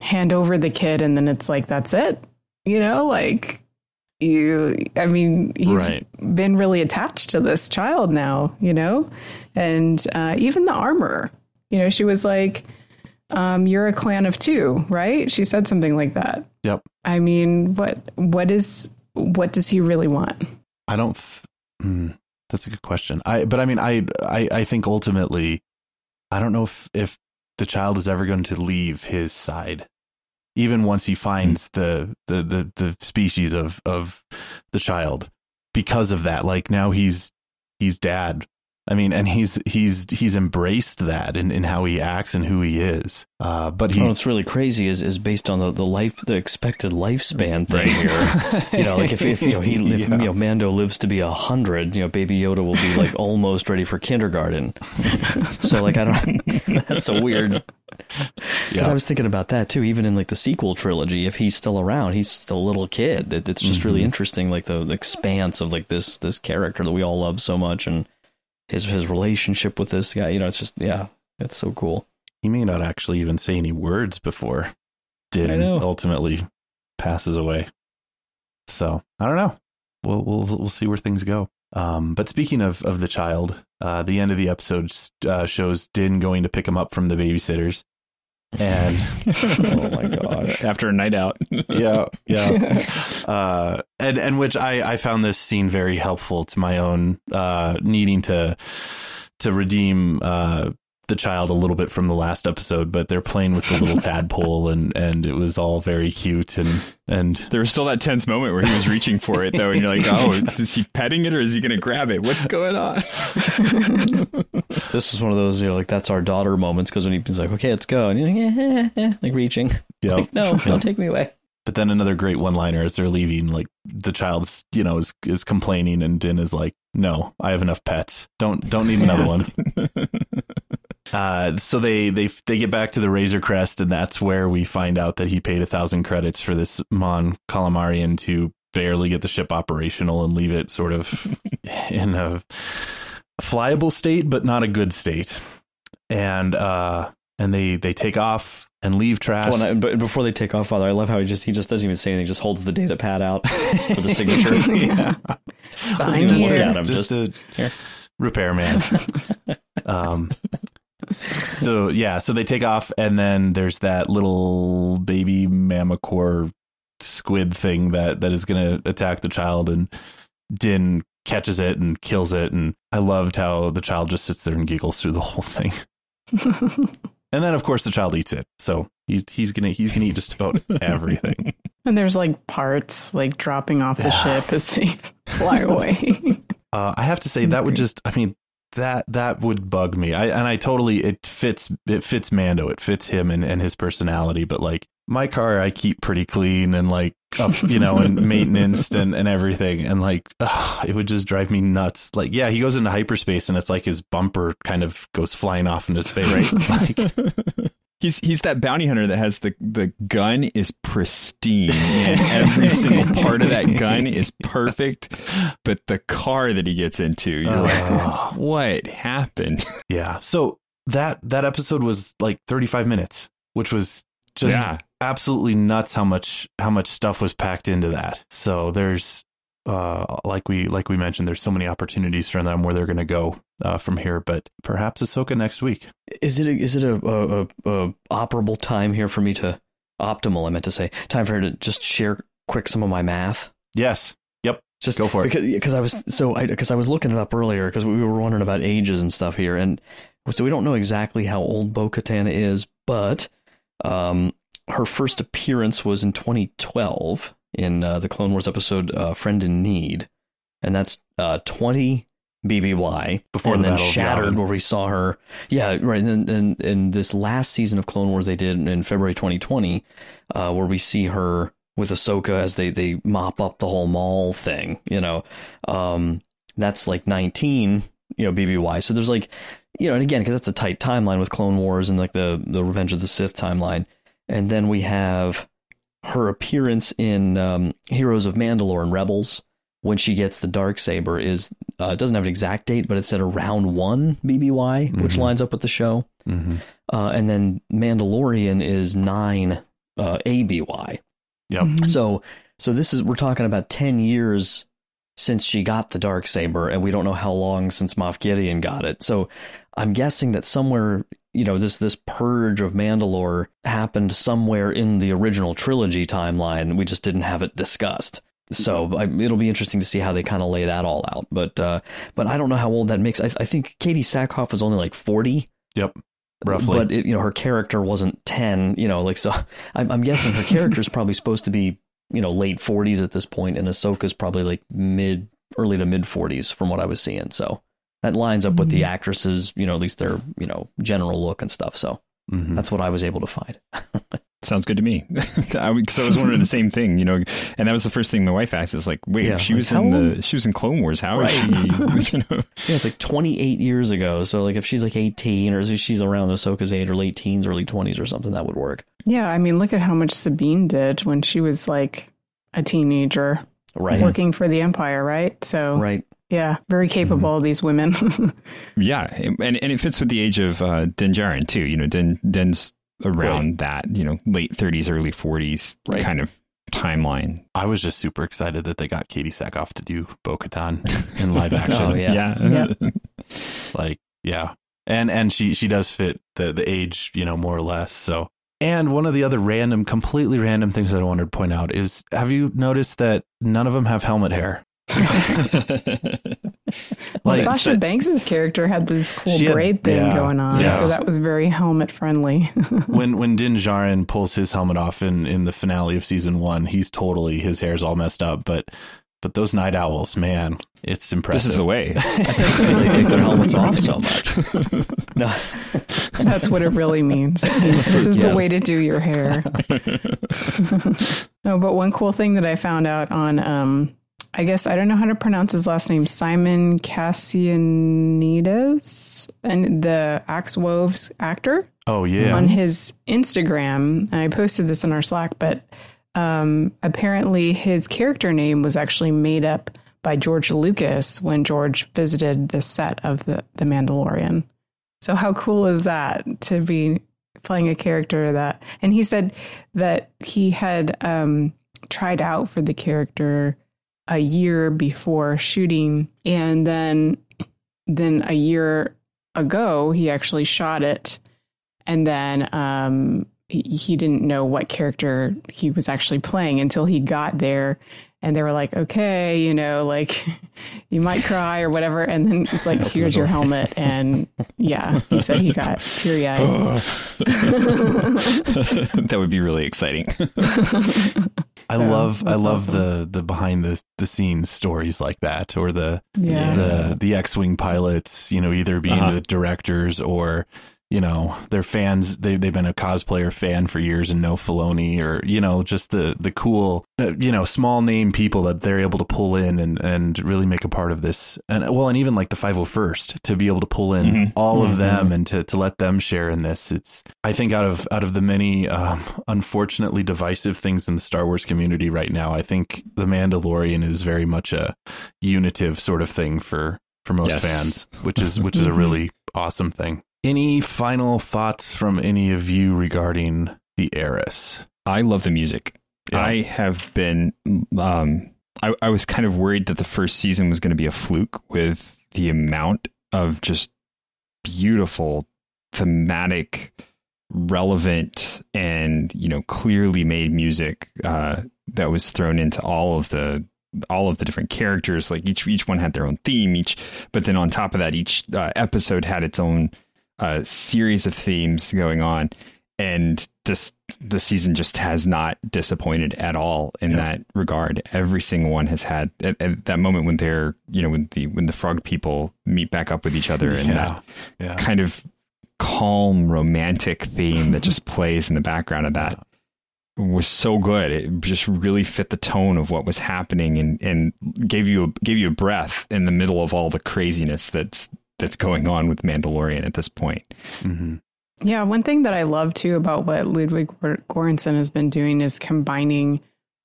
hand over the kid? And then it's like, that's it. You know, like you, I mean, he's right. been really attached to this child now, you know, and uh, even the armor, you know, she was like, um, you're a clan of two, right? She said something like that. Yep. I mean, what what is what does he really want? I don't. Th- mm, that's a good question. I but I mean, I, I I think ultimately, I don't know if if the child is ever going to leave his side, even once he finds mm. the the the the species of of the child, because of that. Like now he's he's dad I mean, and he's he's he's embraced that in, in how he acts and who he is. Uh, but he, what's really crazy is is based on the, the life the expected lifespan thing right. here. you know, like if, if you know he if, yeah. you know Mando lives to be a hundred, you know, Baby Yoda will be like almost ready for kindergarten. so like I don't. that's a weird. Because yeah. I was thinking about that too. Even in like the sequel trilogy, if he's still around, he's still a little kid. It, it's just mm-hmm. really interesting, like the, the expanse of like this this character that we all love so much and his his relationship with this guy. You know, it's just yeah, it's so cool. He may not actually even say any words before Din ultimately passes away. So I don't know. We'll we'll we'll see where things go. Um, but speaking of of the child, uh, the end of the episode uh, shows Din going to pick him up from the babysitters, and oh my gosh. After a night out. Yeah yeah. Uh and and which i i found this scene very helpful to my own uh needing to to redeem uh the child a little bit from the last episode, but they're playing with the little tadpole and and it was all very cute and and there was still that tense moment where he was reaching for it though, and you're like, oh, is he petting it or is he going to grab it? What's going on? this was one of those you know like that's our daughter moments because when he's like, okay, let's go, and you're like, eh, eh, eh, like reaching, yeah, like, no, don't take me away. But then another great one liner as they're leaving, like the child's, you know, is is complaining and Din is like, No, I have enough pets. Don't don't need another one. Uh, so they they they get back to the Razor Crest, and that's where we find out that he paid a thousand credits for this Mon Calamarian to barely get the ship operational and leave it sort of in a flyable state, but not a good state. And uh, and they they take off and leave trash. Well, but before they take off, Father, I love how he just he just doesn't even say anything; just holds the data pad out for the signature. yeah, Sign just look at him, just, just a repairman. um, so yeah, so they take off, and then there's that little baby mamacore squid thing that that is going to attack the child, and Din catches it and kills it, and I loved how the child just sits there and giggles through the whole thing. and then, of course, the child eats it. So he's he's gonna he's gonna eat just about everything. And there's like parts like dropping off the ship as they fly away. Uh, I have to say that would just I mean that that would bug me. I and I totally it fits it fits Mando. It fits him and, and his personality, but like my car I keep pretty clean and like up, you know, and maintenance and, and everything. And like, ugh, it would just drive me nuts. Like, yeah, he goes into hyperspace and it's like his bumper kind of goes flying off in his face. like, He's he's that bounty hunter that has the the gun is pristine and every single part of that gun is perfect, but the car that he gets into, you're Uh. like, what happened? yeah. So that, that episode was like 35 minutes, which was just Yeah. absolutely nuts how much, how much stuff was packed into that. So there's, uh, like we, like we mentioned, there's so many opportunities for them where they're going to go, uh, from here, but perhaps Ahsoka next week. Is it a, is it a, a, a, operable time here for me to optimal? I meant to say time for her to just share quick some of my math. Yes. Yep. Just Go for it. because because I was so I because I was looking it up earlier because we were wondering about ages and stuff here, and so we don't know exactly how old Bo Katan is, but um, her first appearance was in 2012 in uh, the Clone Wars episode uh, "Friend in Need," and that's uh, 20 BBY Before and the then Shattered, where we saw her. Yeah, right. And then and this last season of Clone Wars they did in February 2020, uh, where we see her with Ahsoka as they they mop up the whole Maul thing. You know, um, that's like 19. You know, BBY. So there's like, you know, and again, because that's a tight timeline with Clone Wars and like the the Revenge of the Sith timeline, and then we have her appearance in um, Heroes of Mandalore and Rebels when she gets the dark saber is uh, it doesn't have an exact date, but it's at around one BBY, which Mhm. lines up with the show. Mm-hmm. Uh, and then Mandalorian is nine uh, ABY. Yep. Mm-hmm. So so this is we're talking about ten years since she got the dark saber, and we don't know how long since Moff Gideon got it. So I'm guessing that somewhere you know this this purge of Mandalore happened somewhere in the original trilogy timeline. We just didn't have it discussed. So I, it'll be interesting to see how they kind of lay that all out. But uh, but I don't know how old that makes. I, I think Katee Sackhoff was only like forty. Yep. Roughly. But it, you know, her character wasn't ten. You know, like so. I'm, I'm guessing her character is probably supposed to be you know late forties at this point, and Ahsoka's probably like mid, early to mid forties from what I was seeing. So that lines up with the actresses. You know, at least their you know general look and stuff. So Mhm. that's what I was able to find. Sounds good to me. Because I, was- I was wondering the same thing, you know, and that was the first thing my wife asked. Is like, wait, Yeah, she like, was how in the she was in Clone Wars. How is Right. she? You know, Yeah, it's like 28 years ago. So like if she's like 18 or she's around Ahsoka's age or late teens, early 20s or something, that would work. Yeah, I mean, look at how much Sabine did when she was like a teenager Right. working for the Empire, right? So, Right. Yeah, very capable, these women. yeah, and and it fits with the age of uh, Din Djarin too. You know, Din Din's around that, you know, late thirties, early forties Right. kind of timeline. I was just super excited that they got Katee Sackhoff to do Bo Katan in live action. Oh, yeah. yeah. Like, yeah. And and she she does fit the the age, you know, more or less. So and one of the other random, completely random things that I wanted to point out is have you noticed that none of them have helmet hair? Well, Like, Sasha Banks's character had this cool She had- braid thing yeah, going on, yes. so that was very helmet friendly. when when Din Djarin pulls his helmet off in in the finale of season one, he's totally his hair's all messed up. But but those night owls, man, it's impressive. This is the way. I think it's because they take their helmets off so much. No. That's what it really means. This is the Yes. way to do your hair. no, but one cool thing that I found out on, um, I guess I don't know how to pronounce his last name, Simon Kassianides, and the Axe Woves actor Oh yeah. on his Instagram, and I posted this in our Slack, but um, apparently his character name was actually made up by George Lucas when George visited the set of the, the Mandalorian. So how cool is that to be playing a character that? And he said that he had um, tried out for the character a year before shooting, and then then a year ago he actually shot it. And then um, he, he didn't know what character he was actually playing until he got there. And they were like okay you know like you might cry or whatever. And then it's like here's your helmet. And yeah he said he got teary-eyed. That would be really exciting. I love I love awesome. the the behind the the scenes stories like that or the Yeah. the the X-wing pilots, you know, either being Uh-huh. the directors or you know they're fans they, they've been a cosplayer fan for years and know Filoni or you know just the the cool uh, you know small name people that they're able to pull in and and really make a part of this and well and even like the 501st to be able to pull in Mhm. all of Mhm. them and to to let them share in this it's I think out of out of the many um, unfortunately divisive things in the Star Wars community right now I think the Mandalorian is very much a unitive sort of thing for for most Yes. fans which is which is a really awesome thing any final thoughts from any of you regarding the heiress? I love the music. Yeah. I have been. Um, I, I was kind of worried that the first season was going to be a fluke with the amount of just beautiful, thematic, relevant, and you know clearly made music uh, that was thrown into all of the all of the different characters. Like each each one had their own theme. Each, but then on top of that, each uh, episode had its own uh, series of themes going on and this the season just has not disappointed at all in that regard. Every single one has had at, at that moment when they're you know when the when the frog people meet back up with each other and Yeah, that yeah. kind of calm romantic theme that just plays in the background of that was so good. It just really fit the tone of what was happening and and gave you a, gave you a breath in the middle of all the craziness that's that's going on with Mandalorian at this point. Mm-hmm. Yeah, one thing that I love too about what Ludwig Göransson has been doing is combining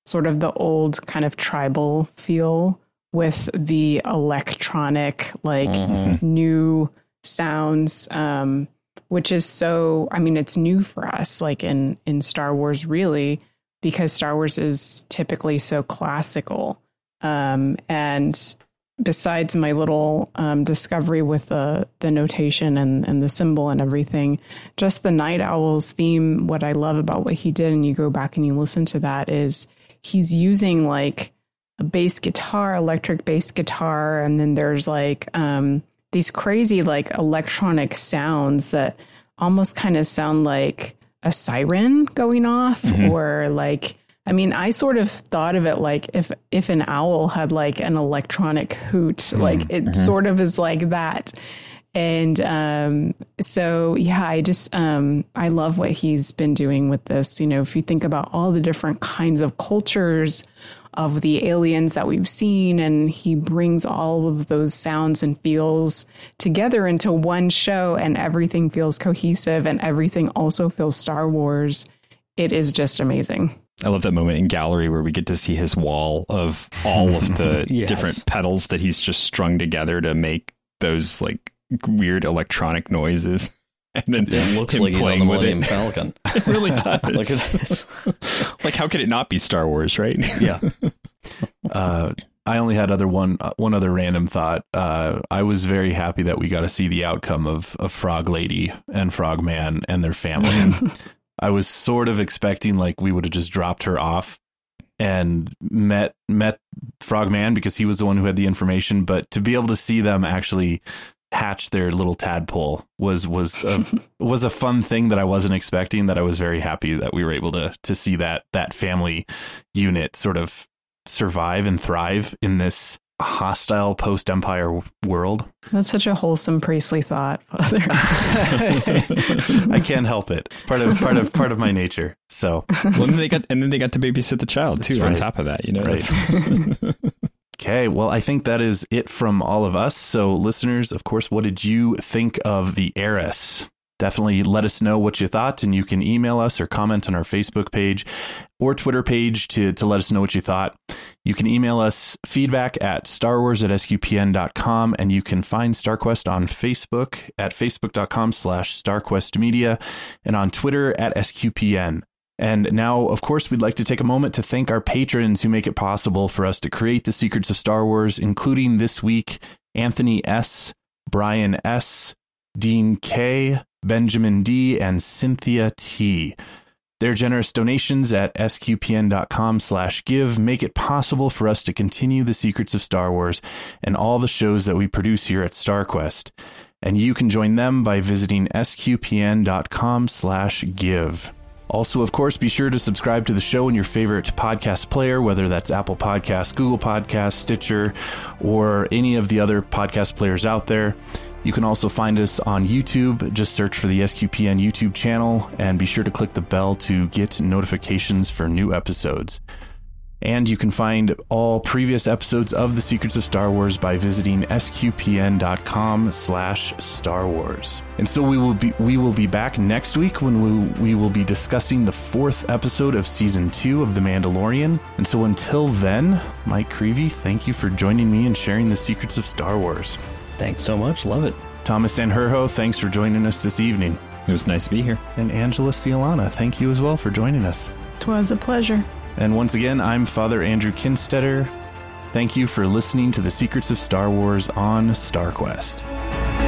sort of the old kind of tribal feel with the electronic, like Mhm. new sounds, um, which is so. I mean, it's new for us, like in in Star Wars, really, because Star Wars is typically so classical. Um, and besides my little um, discovery with the the notation and and the symbol and everything, just the Night Owls theme. What I love about what he did, and you go back and you listen to that, is he's using like a bass guitar, electric bass guitar, and then there's like um, these crazy like electronic sounds that almost kind of sound like a siren going off Mhm. or like I mean, I sort of thought of it like if if an owl had like an electronic hoot, like it Mhm. sort of is like that. And um, so, yeah, I just um, I love what he's been doing with this. You know, if you think about all the different kinds of cultures of the aliens that we've seen, and he brings all of those sounds and feels together into one show, and everything feels cohesive, and everything also feels Star Wars. It is just amazing. I love that moment in gallery where we get to see his wall of all of the Yes. different pedals that he's just strung together to make those like weird electronic noises. And then It looks like he's on playing the with Millennium it. Falcon. It really does. Like it's- like how could it not be Star Wars, right? Yeah. uh, I only had other one uh, one other random thought. Uh, I was very happy that we got to see the outcome of, of Frog Lady and Frog Man and their family. I was sort of expecting like we would have just dropped her off and met met Frogman because he was the one who had the information, but to be able to see them actually hatch their little tadpole was was a, was a fun thing that I wasn't expecting that I was very happy that we were able to to see that that family unit sort of survive and thrive in this hostile post empire world. That's such a wholesome priestly thought, Father. I can't help it. It's part of part of part of my nature. So well, then they got and then they got to babysit the child That's too. On top of that, you know, Right. Okay, well, I think that is it from all of us. So, listeners, of course, what did you think of the heiress? Definitely let us know what you thought, and you can email us or comment on our Facebook page or Twitter page to, to let us know what you thought. You can email us feedback at starwars at sqpn.com, and you can find StarQuest on Facebook at facebook.com slash starquestmedia and on Twitter at sqpn. And now, of course, we'd like to take a moment to thank our patrons who make it possible for us to create the secrets of Star Wars, including this week Anthony S., Brian S., Dean K., Benjamin D., and Cynthia T. Their generous donations at sqpn.com slash give make it possible for us to continue the secrets of Star Wars and all the shows that we produce here at StarQuest. And you can join them by visiting sqpn.com slash give. Also, of course, be sure to subscribe to the show in your favorite podcast player, whether that's Apple Podcasts, Google Podcasts, Stitcher, or any of the other podcast players out there. You can also find us on YouTube. Just search for the SQPN YouTube channel and be sure to click the bell to get notifications for new episodes. And you can find all previous episodes of The Secrets of Star Wars by visiting sqpn.com slash Star Wars. And so we will be we will be back next week when we, we will be discussing the fourth episode of season two of The Mandalorian. And so until then, Mike Creevy, thank you for joining me and sharing the secrets of Star Wars. Thanks so much. Love it. Thomas Sanherho, thanks for joining us this evening. It was nice to be here. And Angela Cialana, thank you as well for joining us. It was a pleasure. And once again, I'm Father Andrew Kinstetter. Thank you for listening to the Secrets of Star Wars on StarQuest.